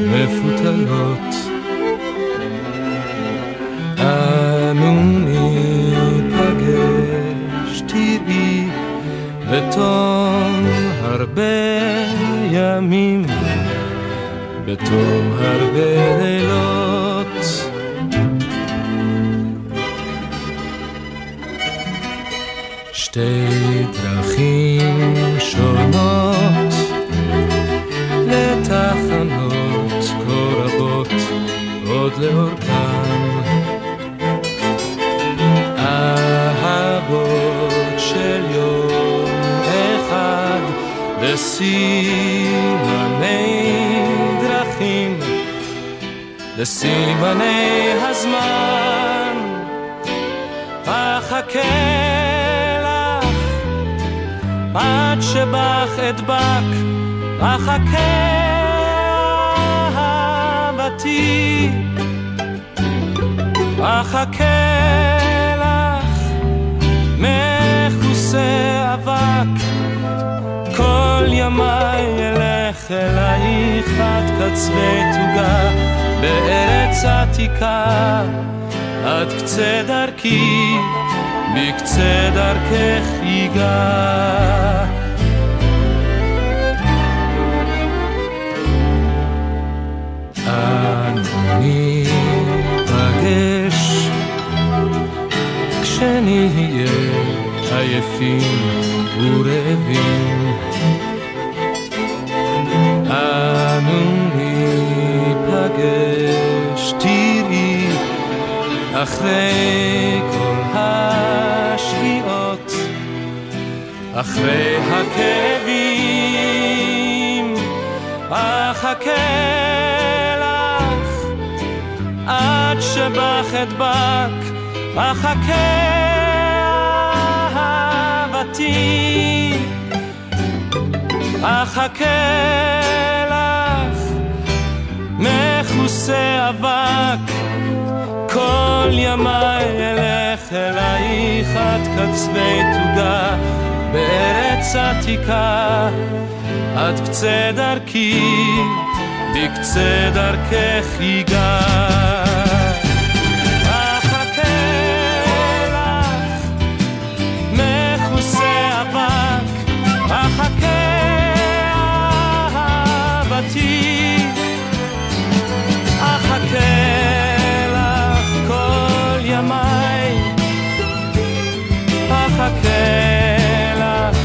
O: מפותלות. אנו ניפגש, תראי, בתום הרבה ימים, בתום הרבה לילות. שתי דרכים שונות עוד לאורכן אהבות של יום אחד לסימני דרכים לסימני הזמן. אחכה לך עד שבך אדבק, אחכה אהבתי, אחכה לך מכוסה אבק, כל ימיי אלך אלייך עד קצווי תוגה בארץ עתיקה. עד קצה דרכי, בקצה דרכך ייגע. אנו כשנהיה עייפים ורעבים. אנו ניפגש, תראי אחרי כל השקיעות, אחרי הכאבים, אחכה לך עד שבך אדבק, אחכה אהבתי, אחכה לך מכוסה אבק. כל ימיי אלך אלייך עד קצווי תוגה בארץ עתיקה עד קצה דרכי בקצה דרכך ייגע אחכה לך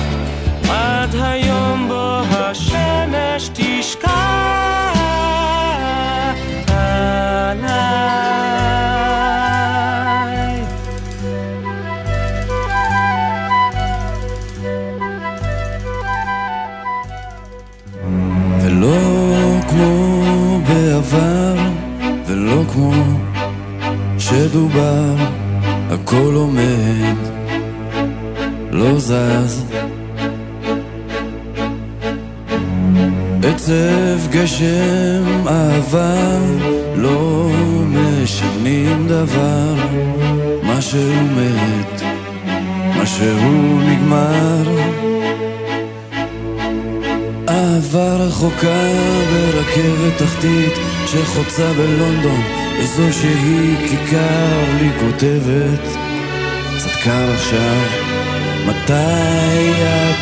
O: עד היום בו השמש תשקע עליי.
P: ולא כמו בעבר, ולא כמו שדובר, הכל עומד, לא זז. עצב, גשם, אהבה, לא משנים דבר, מה שהוא מת, מה שהוא נגמר. אהבה רחוקה ברכבת תחתית שחוצה בלונדון איזו שהיא כיכר לי כותבת קר עכשיו מתי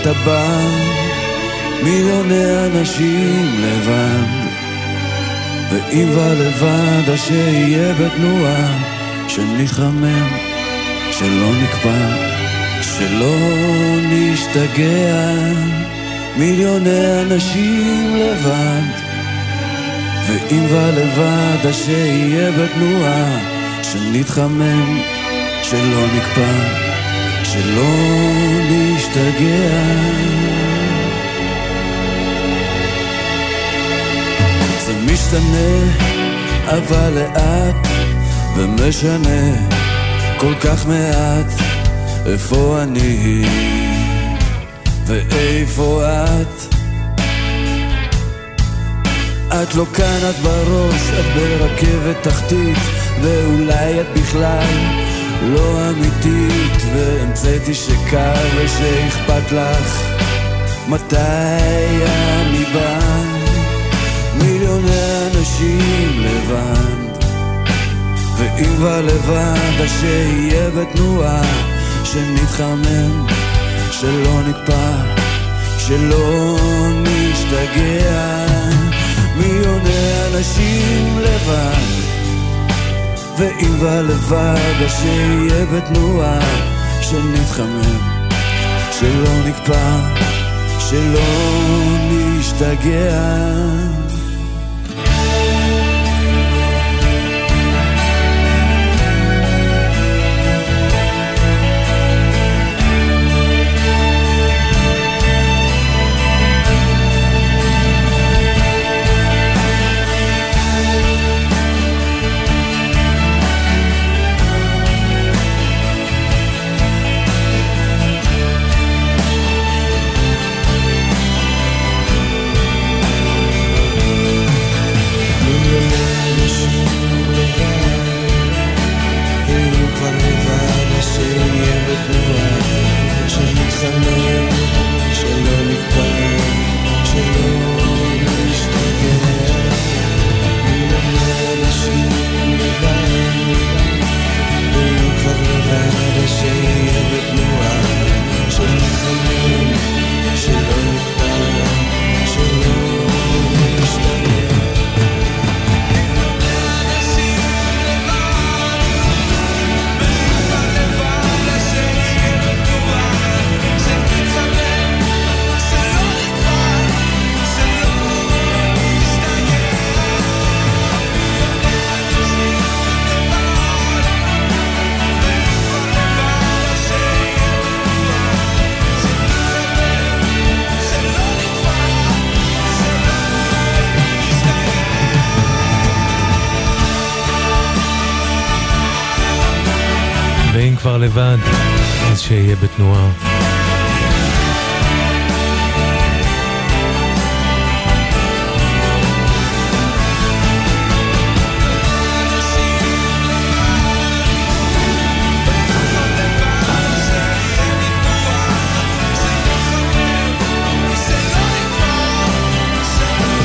P: אתה בא? מיליוני אנשים לבד. ואם ולבד אז שיהיה בתנועה שנתחמם שלא נקפא שלא נשתגע. מיליוני אנשים לבד. ואם ולבד אז שיהיה בתנועה שנתחמם שלא נקפא שלא נשתגע זה משתנה אבל לאט ומשנה כל כך מעט איפה אני ואיפה את? את לא כאן, את בראש, את ברכבת תחתית ואולי את בכלל לא אמיתית והמצאתי שקר ושאכפת לך. מתי אני בא? מיליוני אנשים לבד. ואם כבר לבד אז שיהיה בתנועה שנתחמם שלא נקפא, שלא נשתגע, מיליוני אנשים לבד, ואם בא לבד, אז שיהיה בתנועה, שנתחמם, שלא נקפא, שלא נשתגע.
B: בתנועה.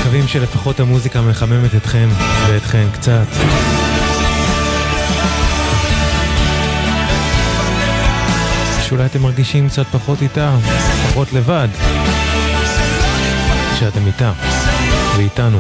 B: מקווים שלפחות המוזיקה מחממת אתכם ואתכן קצת. שאולי אתם מרגישים קצת פחות איתה, פחות לבד, שאתם איתה ואיתנו.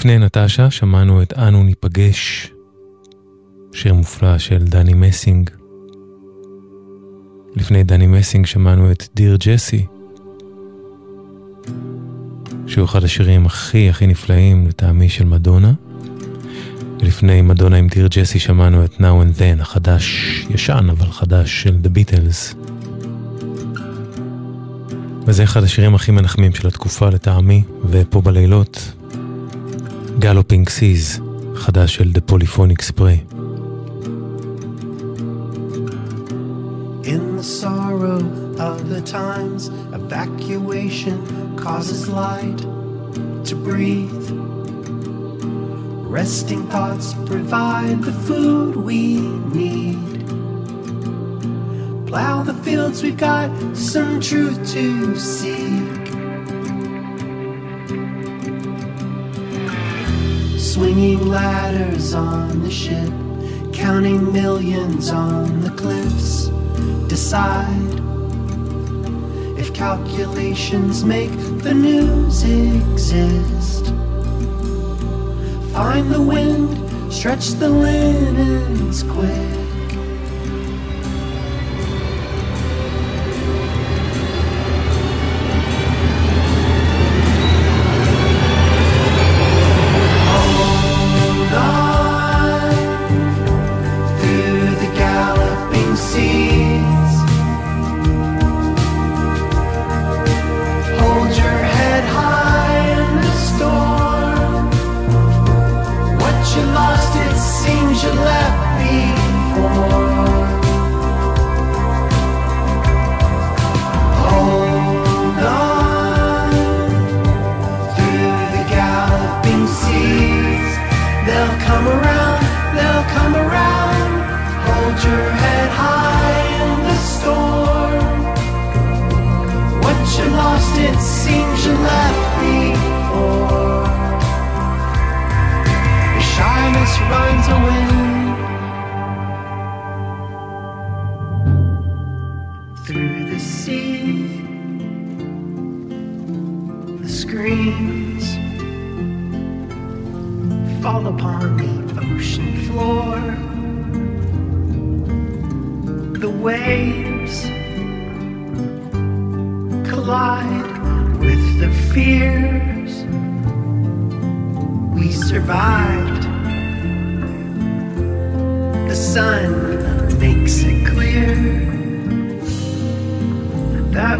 B: לפני נטשה שמענו את "אנו ניפגש", שיר מופלא של דני מסינג. לפני דני מסינג שמענו את "דיר ג'סי", שהוא אחד השירים הכי הכי נפלאים לטעמי של מדונה. ולפני מדונה עם דיר ג'סי שמענו את Now and Then, החדש, ישן אבל חדש של The Beatles. וזה אחד השירים הכי מנחמים של התקופה לטעמי, ופה בלילות, גלופינג סיז, חדש של The Polyphonic Spray.
Q: In the sorrow of the times, evacuation causes light to breathe. Resting thoughts provide the food we need. Plow the fields, we've got some truth to seek. Swinging ladders on the ship, counting millions on the cliffs. Decide if calculations make the news exist. Find the wind, stretch the linens quick.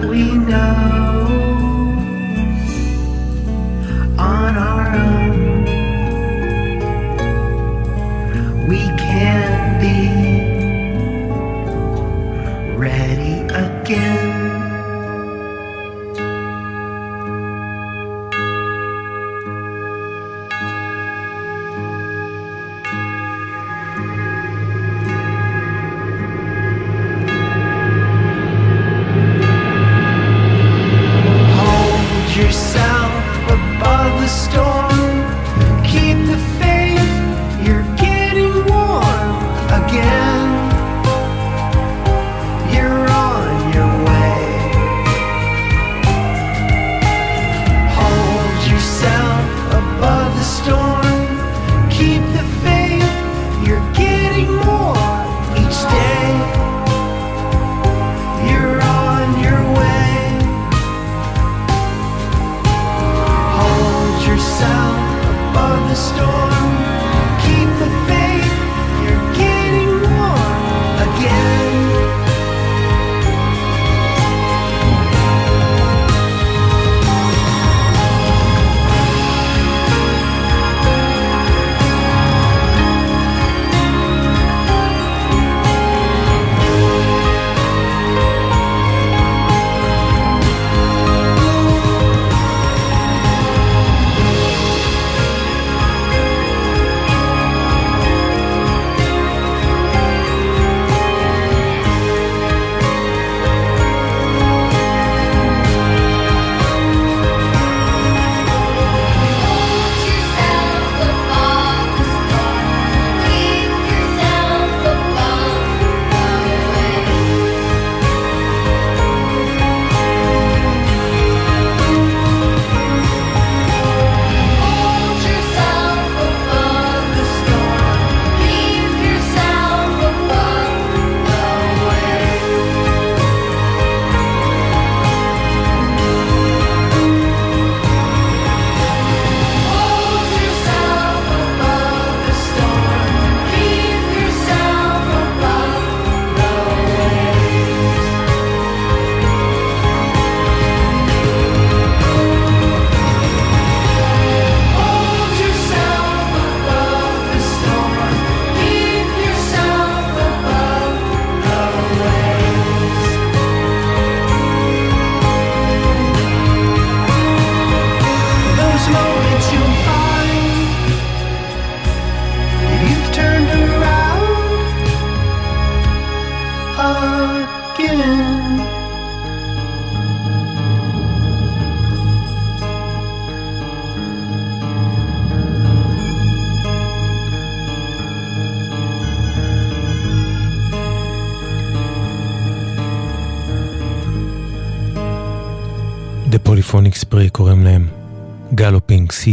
Q: We know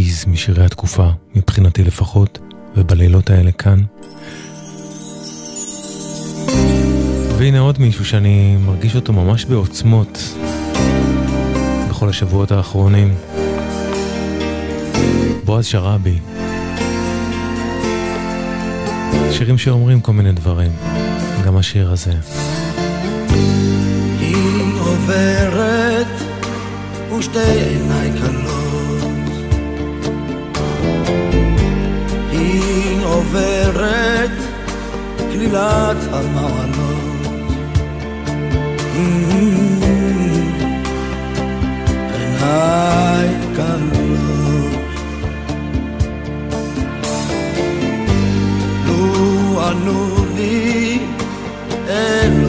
B: מרגיז משירי התקופה, מבחינתי לפחות, ובלילות האלה כאן. והנה עוד מישהו שאני מרגיש אותו ממש בעוצמות בכל השבועות האחרונים. בועז שראבי. שירים שאומרים כל מיני דברים, גם השיר הזה.
R: היא עוברת ושתי עיניי כלות עוברת כלילת המעלות. עיניי קלות. לו ענו לי
J: אלוהים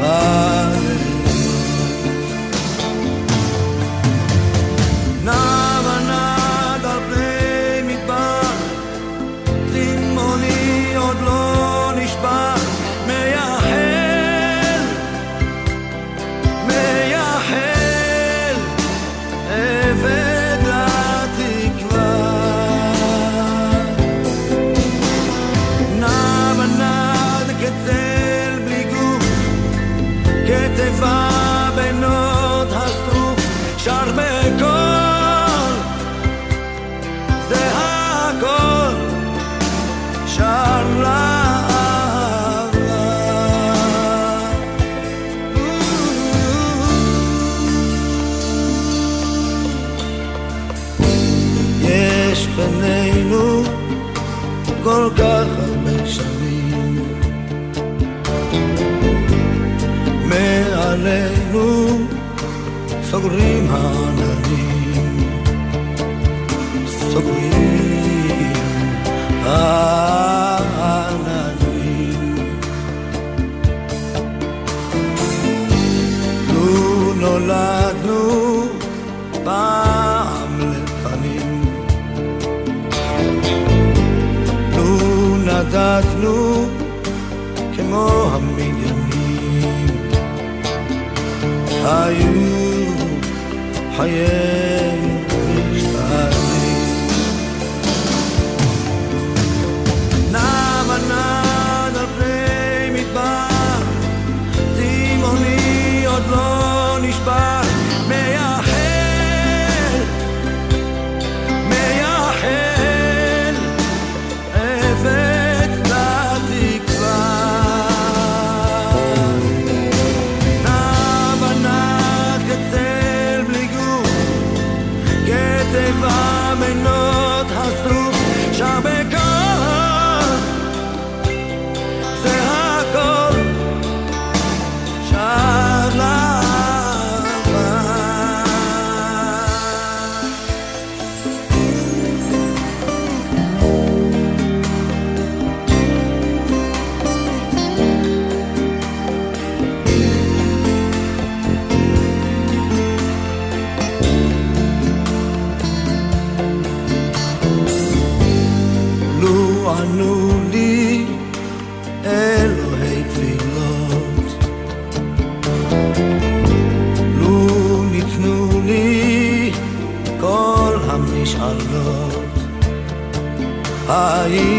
J: love.
C: I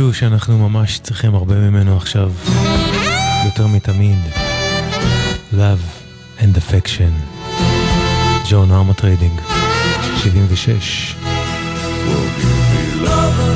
B: מישהו שאנחנו ממש צריכים הרבה ממנו עכשיו, יותר מתמיד. Love and Affection, Joan Armatrading, 76.
C: Well,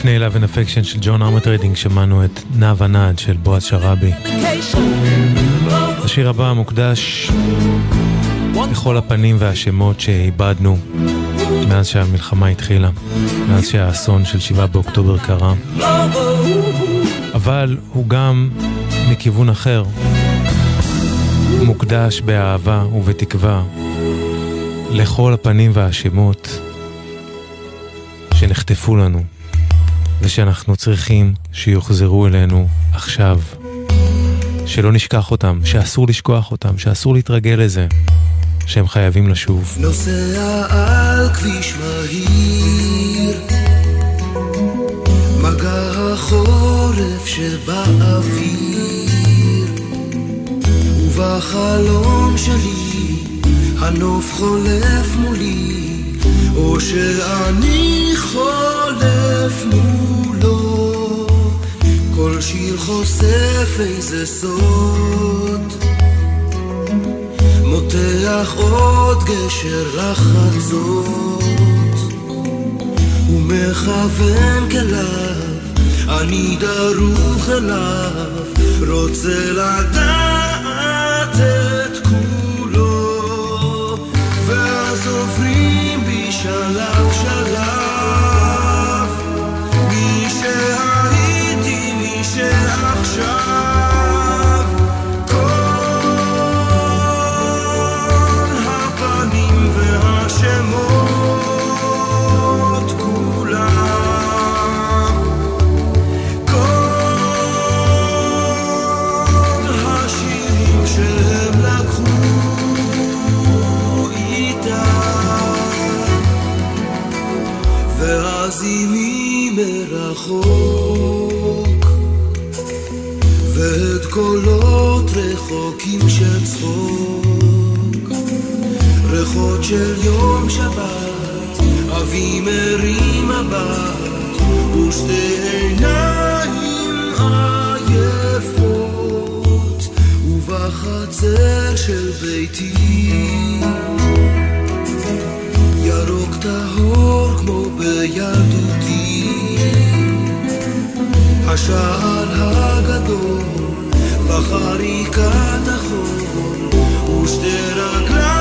B: לפני Love and Affection של Joan Armatrading שמענו את נע ונד של בועז שראבי. השיר הבא מוקדש לכל הפנים והשמות שאיבדנו מאז שהמלחמה התחילה, מאז שהאסון של שבעה באוקטובר קרה. אבל הוא גם מכיוון אחר, מוקדש באהבה ובתקווה לכל הפנים והשמות שנחטפו לנו. ושאנחנו צריכים שיוחזרו אלינו עכשיו. שלא נשכח אותם, שאסור לשכוח אותם, שאסור להתרגל לזה, שהם חייבים לשוב.
J: נוסע על כביש מהיר, מגע החורף שבאוויר, ובחלום שלי הנוף חולף מולי, או שאני חולף מולו, כל שיר חושף איזה סוד. מותח עוד גשר לחצות, ומכוון כליו, אני דרוך אליו, רוצה לדעת של יום שבת אבי מרים מבט ושתי עיניים עייפות ובחצר של ביתי. ירוק טהור כמו בילדותי השער הגדול בחריקת החול ושתי רגליי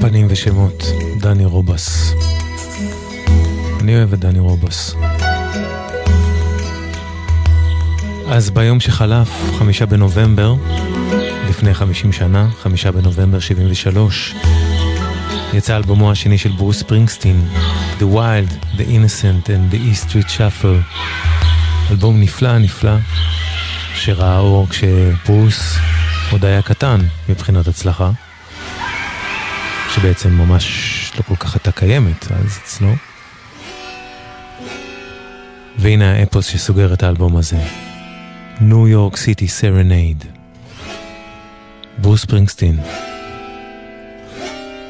B: פנים ושמות, דני רובס. אני אוהב את דני רובס. אז ביום שחלף, חמישה בנובמבר, לפני חמישים שנה, חמישה בנובמבר 73, יצא אלבומו השני של ברוס ספרינגסטין, The Wild, The Innocent and The East Street Shuffle. אלבום נפלא נפלא, שראה אור כשברוס עוד היה קטן מבחינת הצלחה. שבעצם ממש לא כל כך הייתה קיימת אז אצלו. והנה האפוס שסוגר את האלבום הזה. New York City Serenade. ברוס ספרינגסטין.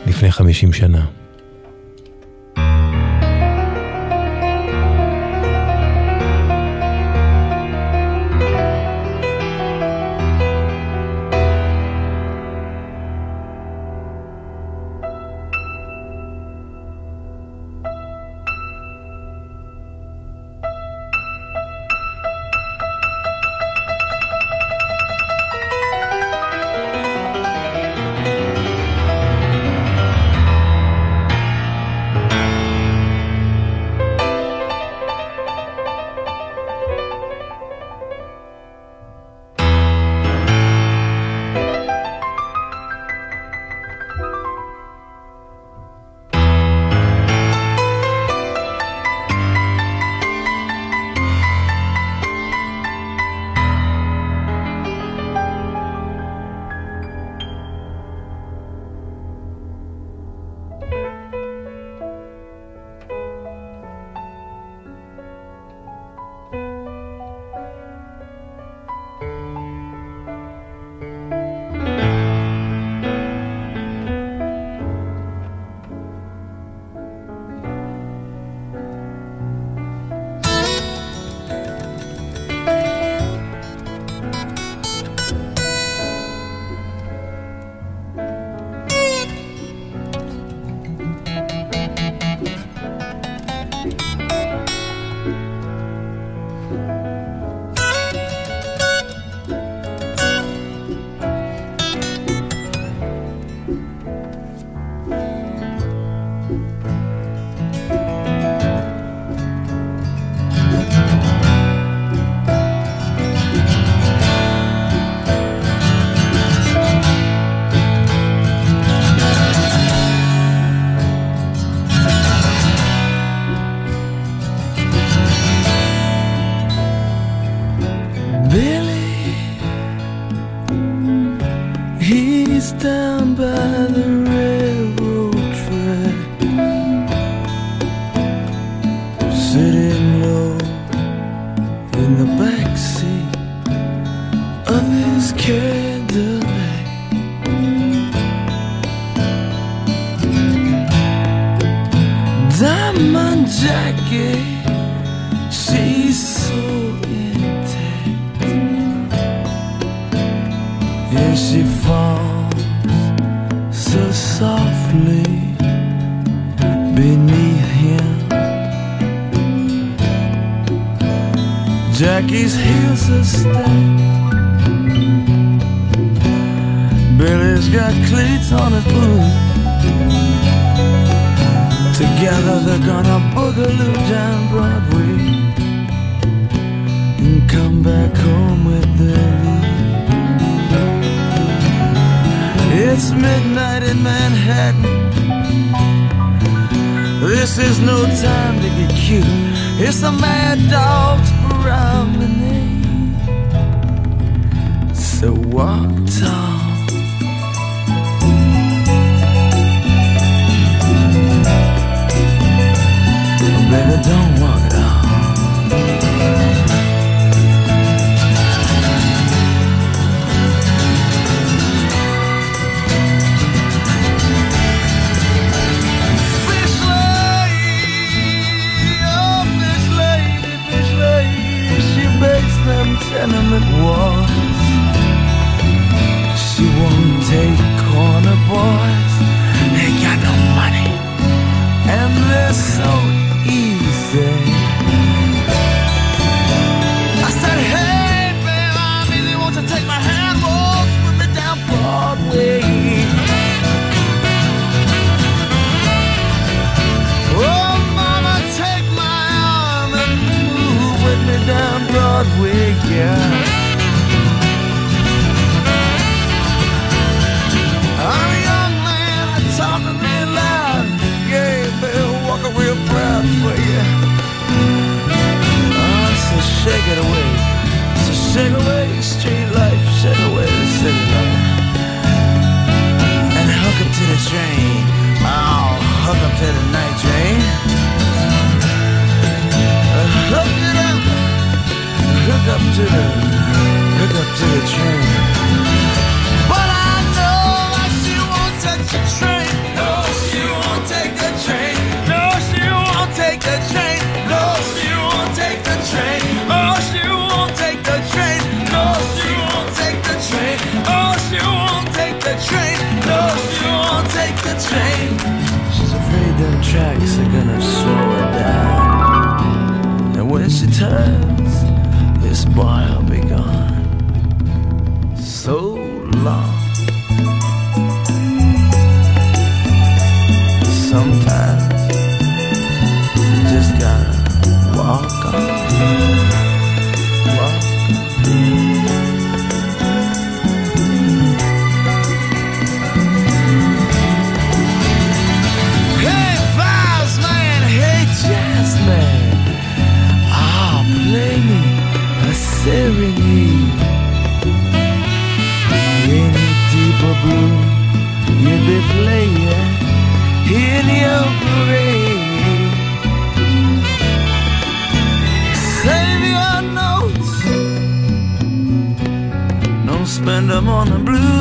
B: לפני 50 שנה.
J: take it away. So shake away the street life, shake away the city life. And hook up to the train. Oh, hook up to the night train. Hook it up, hook up to the, hook up to the train. returns, this boy begun. So long. on the
B: blue.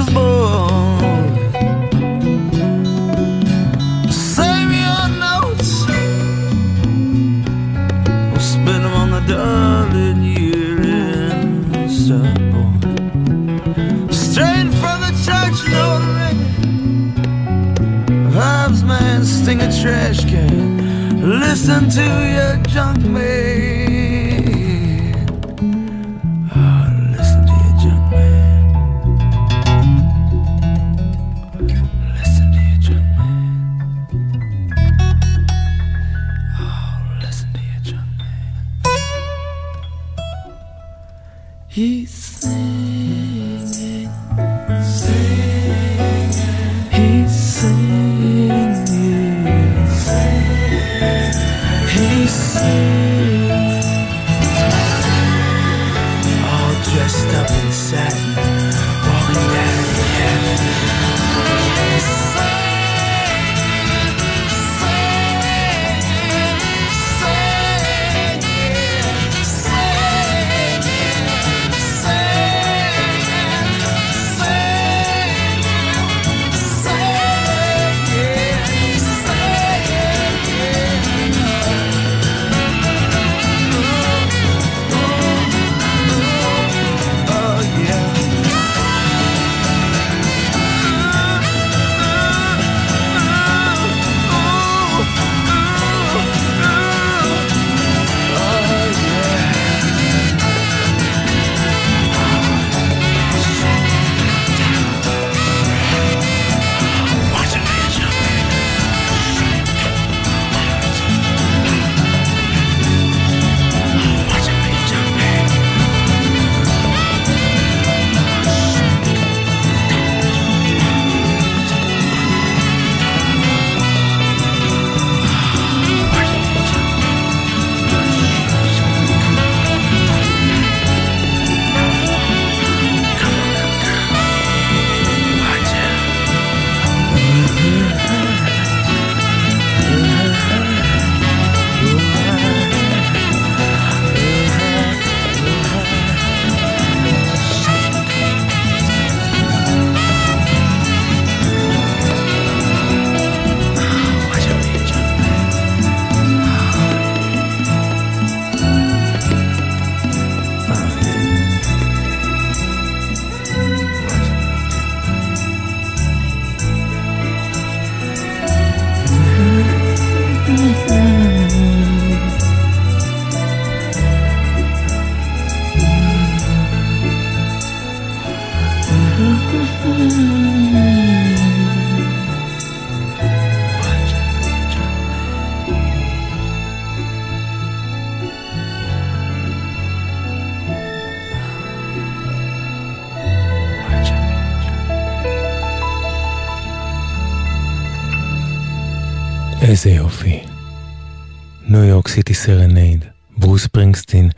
B: Serenade, ברוס ספרינגסטין,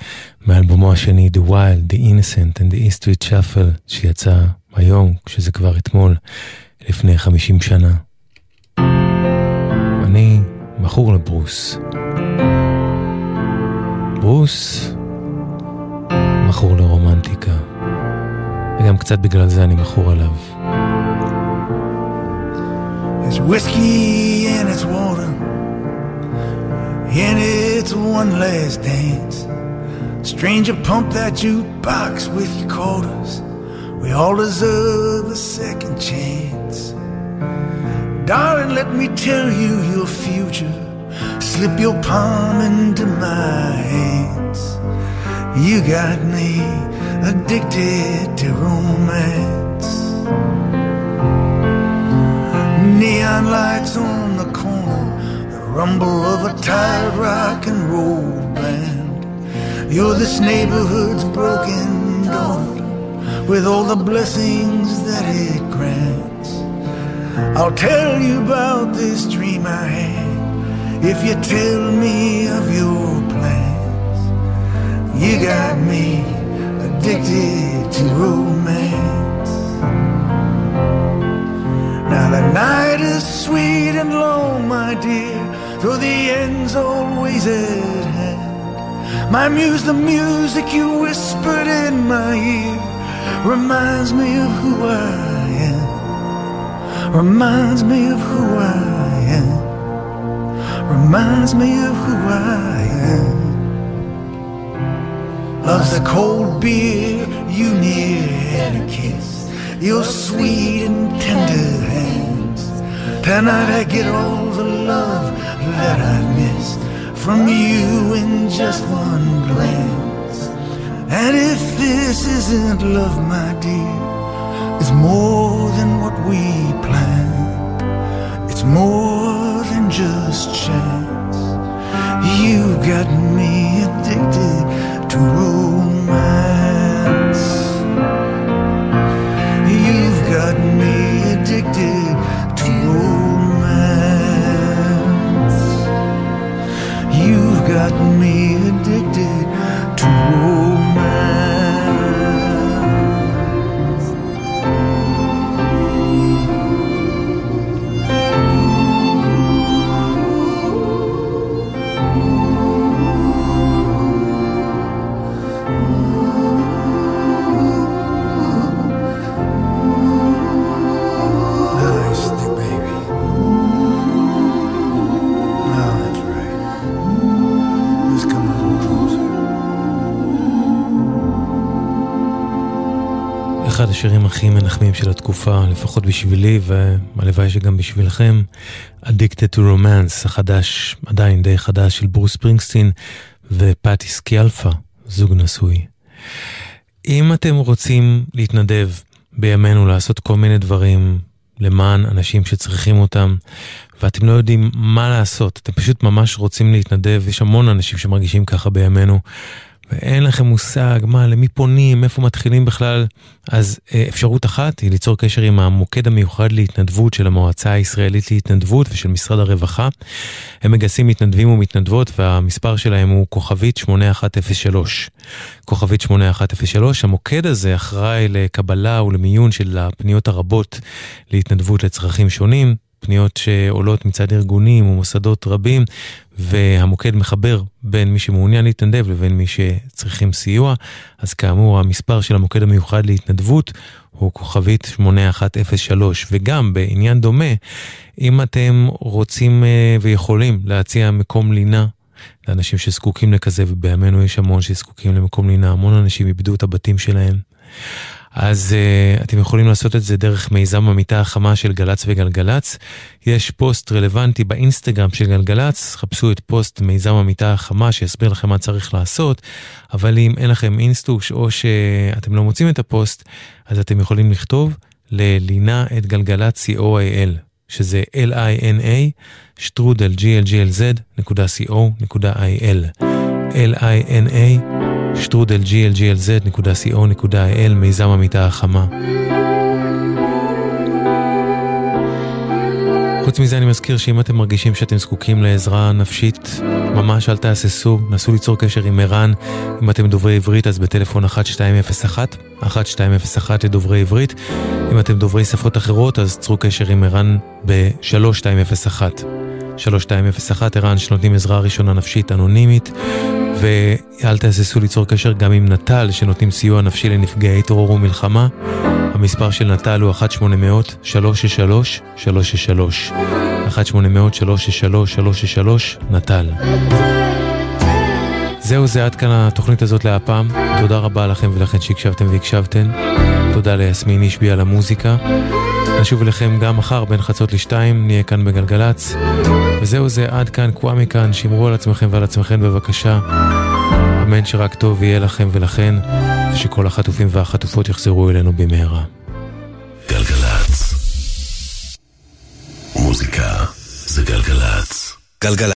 B: מאלבומו השני The Wild, The Innocent and the E Street Shuffle, שיצא היום, כשזה כבר אתמול, לפני 50 שנה. אני מכור לברוס. ברוס מכור לרומנטיקה, וגם קצת בגלל זה אני מכור אליו.
S: It's whiskey and it's water, and it's one last dance. Stranger, pump that jukebox with your quarters. We all deserve a second chance. Darling, let me tell you your future. Slip your palm into my hands. You got me addicted to romance. Neon lights on rumble of a tired rock and roll band. You're this neighborhood's broken daughter, with all the blessings that it grants. I'll tell you about this dream I had, if you tell me of your plans. You got me addicted to romance. Now the night is sweet and long, my dear, though the end's always at hand. My muse, the music you whispered in my ear, reminds me of who I am. Reminds me of who I am. Reminds me of who I am. Love's a cold beer you near and a kiss. Your sweet and tender hands. Tonight I get all the love that I missed from you in just one glance. And if this isn't love, my dear, it's more than what we planned. It's more than just chance. You got me addicted to romance.
B: הכי מנחמים של התקופה, לפחות בשבילי, והלוואי שגם בשבילכם, Addicted to Romance, החדש, עדיין די חדש, של ברוס פרינגסטין ופאטי סקיאלפה, זוג נשוי. אם אתם רוצים להתנדב בימינו לעשות כל מיני דברים למען אנשים שצריכים אותם, ואתם לא יודעים מה לעשות, אתם פשוט ממש רוצים להתנדב, יש המון אנשים שמרגישים ככה בימינו, ואין לכם מושג מה, למי פונים, איפה מתחילים בכלל, אז אה, אפשרות אחת היא ליצור קשר עם המוקד המיוחד להתנדבות של המועצה הישראלית להתנדבות ושל משרד הרווחה. הם מגייסים מתנדבים ומתנדבות והמספר שלהם הוא כוכבית 8103. כוכבית 8103, המוקד הזה אחראי לקבלה ולמיון של הפניות הרבות להתנדבות לצרכים שונים. פניות שעולות מצד ארגונים ומוסדות רבים, והמוקד מחבר בין מי שמעוניין להתנדב לבין מי שצריכים סיוע. אז כאמור, המספר של המוקד המיוחד להתנדבות הוא כוכבית 8103, וגם בעניין דומה, אם אתם רוצים אה, ויכולים להציע מקום לינה לאנשים שזקוקים לכזה, ובימינו יש המון שזקוקים למקום לינה, המון אנשים איבדו את הבתים שלהם. אז uh, אתם יכולים לעשות את זה דרך מיזם המיטה החמה של גל"צ וגלגלצ. יש פוסט רלוונטי באינסטגרם של גלגלצ, חפשו את פוסט מיזם המיטה החמה שיסביר לכם מה צריך לעשות, אבל אם אין לכם אינסטוש או שאתם לא מוצאים את הפוסט, אז אתם יכולים לכתוב ל lina at glglz co.il, שזה l-i-n-a, שטרודל glglz.co.il, l-i-n-a, שטרודל glglz.co.il, מיזם המיטה החמה. חוץ מזה אני מזכיר שאם אתם מרגישים שאתם זקוקים לעזרה נפשית, ממש אל תהססו, נסו ליצור קשר עם ערן. אם אתם דוברי עברית אז בטלפון 1201, 1201 לדוברי עברית. אם אתם דוברי שפות אחרות אז צרו קשר עם ערן ב-3201. 3201 ערן שנותנים עזרה ראשונה נפשית אנונימית. ואל תהססו ליצור קשר גם עם נט"ל שנותנים סיוע נפשי לנפגעי טרור ומלחמה. המספר של נט"ל הוא 1-800-363-363. 1-800-363-363, נט"ל. זהו זה עד כאן התוכנית הזאת להפעם. תודה רבה לכם ולכן שהקשבתם והקשבתן. תודה ליסמין אישבי על המוזיקה. נשוב אליכם גם מחר בין חצות לשתיים, נהיה כאן בגלגלצ. וזהו זה עד כאן, קווה מכאן, שמרו על עצמכם ועל עצמכם בבקשה. אמן שרק טוב יהיה לכם ולכן, ושכל החטופים והחטופות יחזרו אלינו במהרה.
A: גלגלצ. מוזיקה זה גלגלצ.
K: גלגלצ.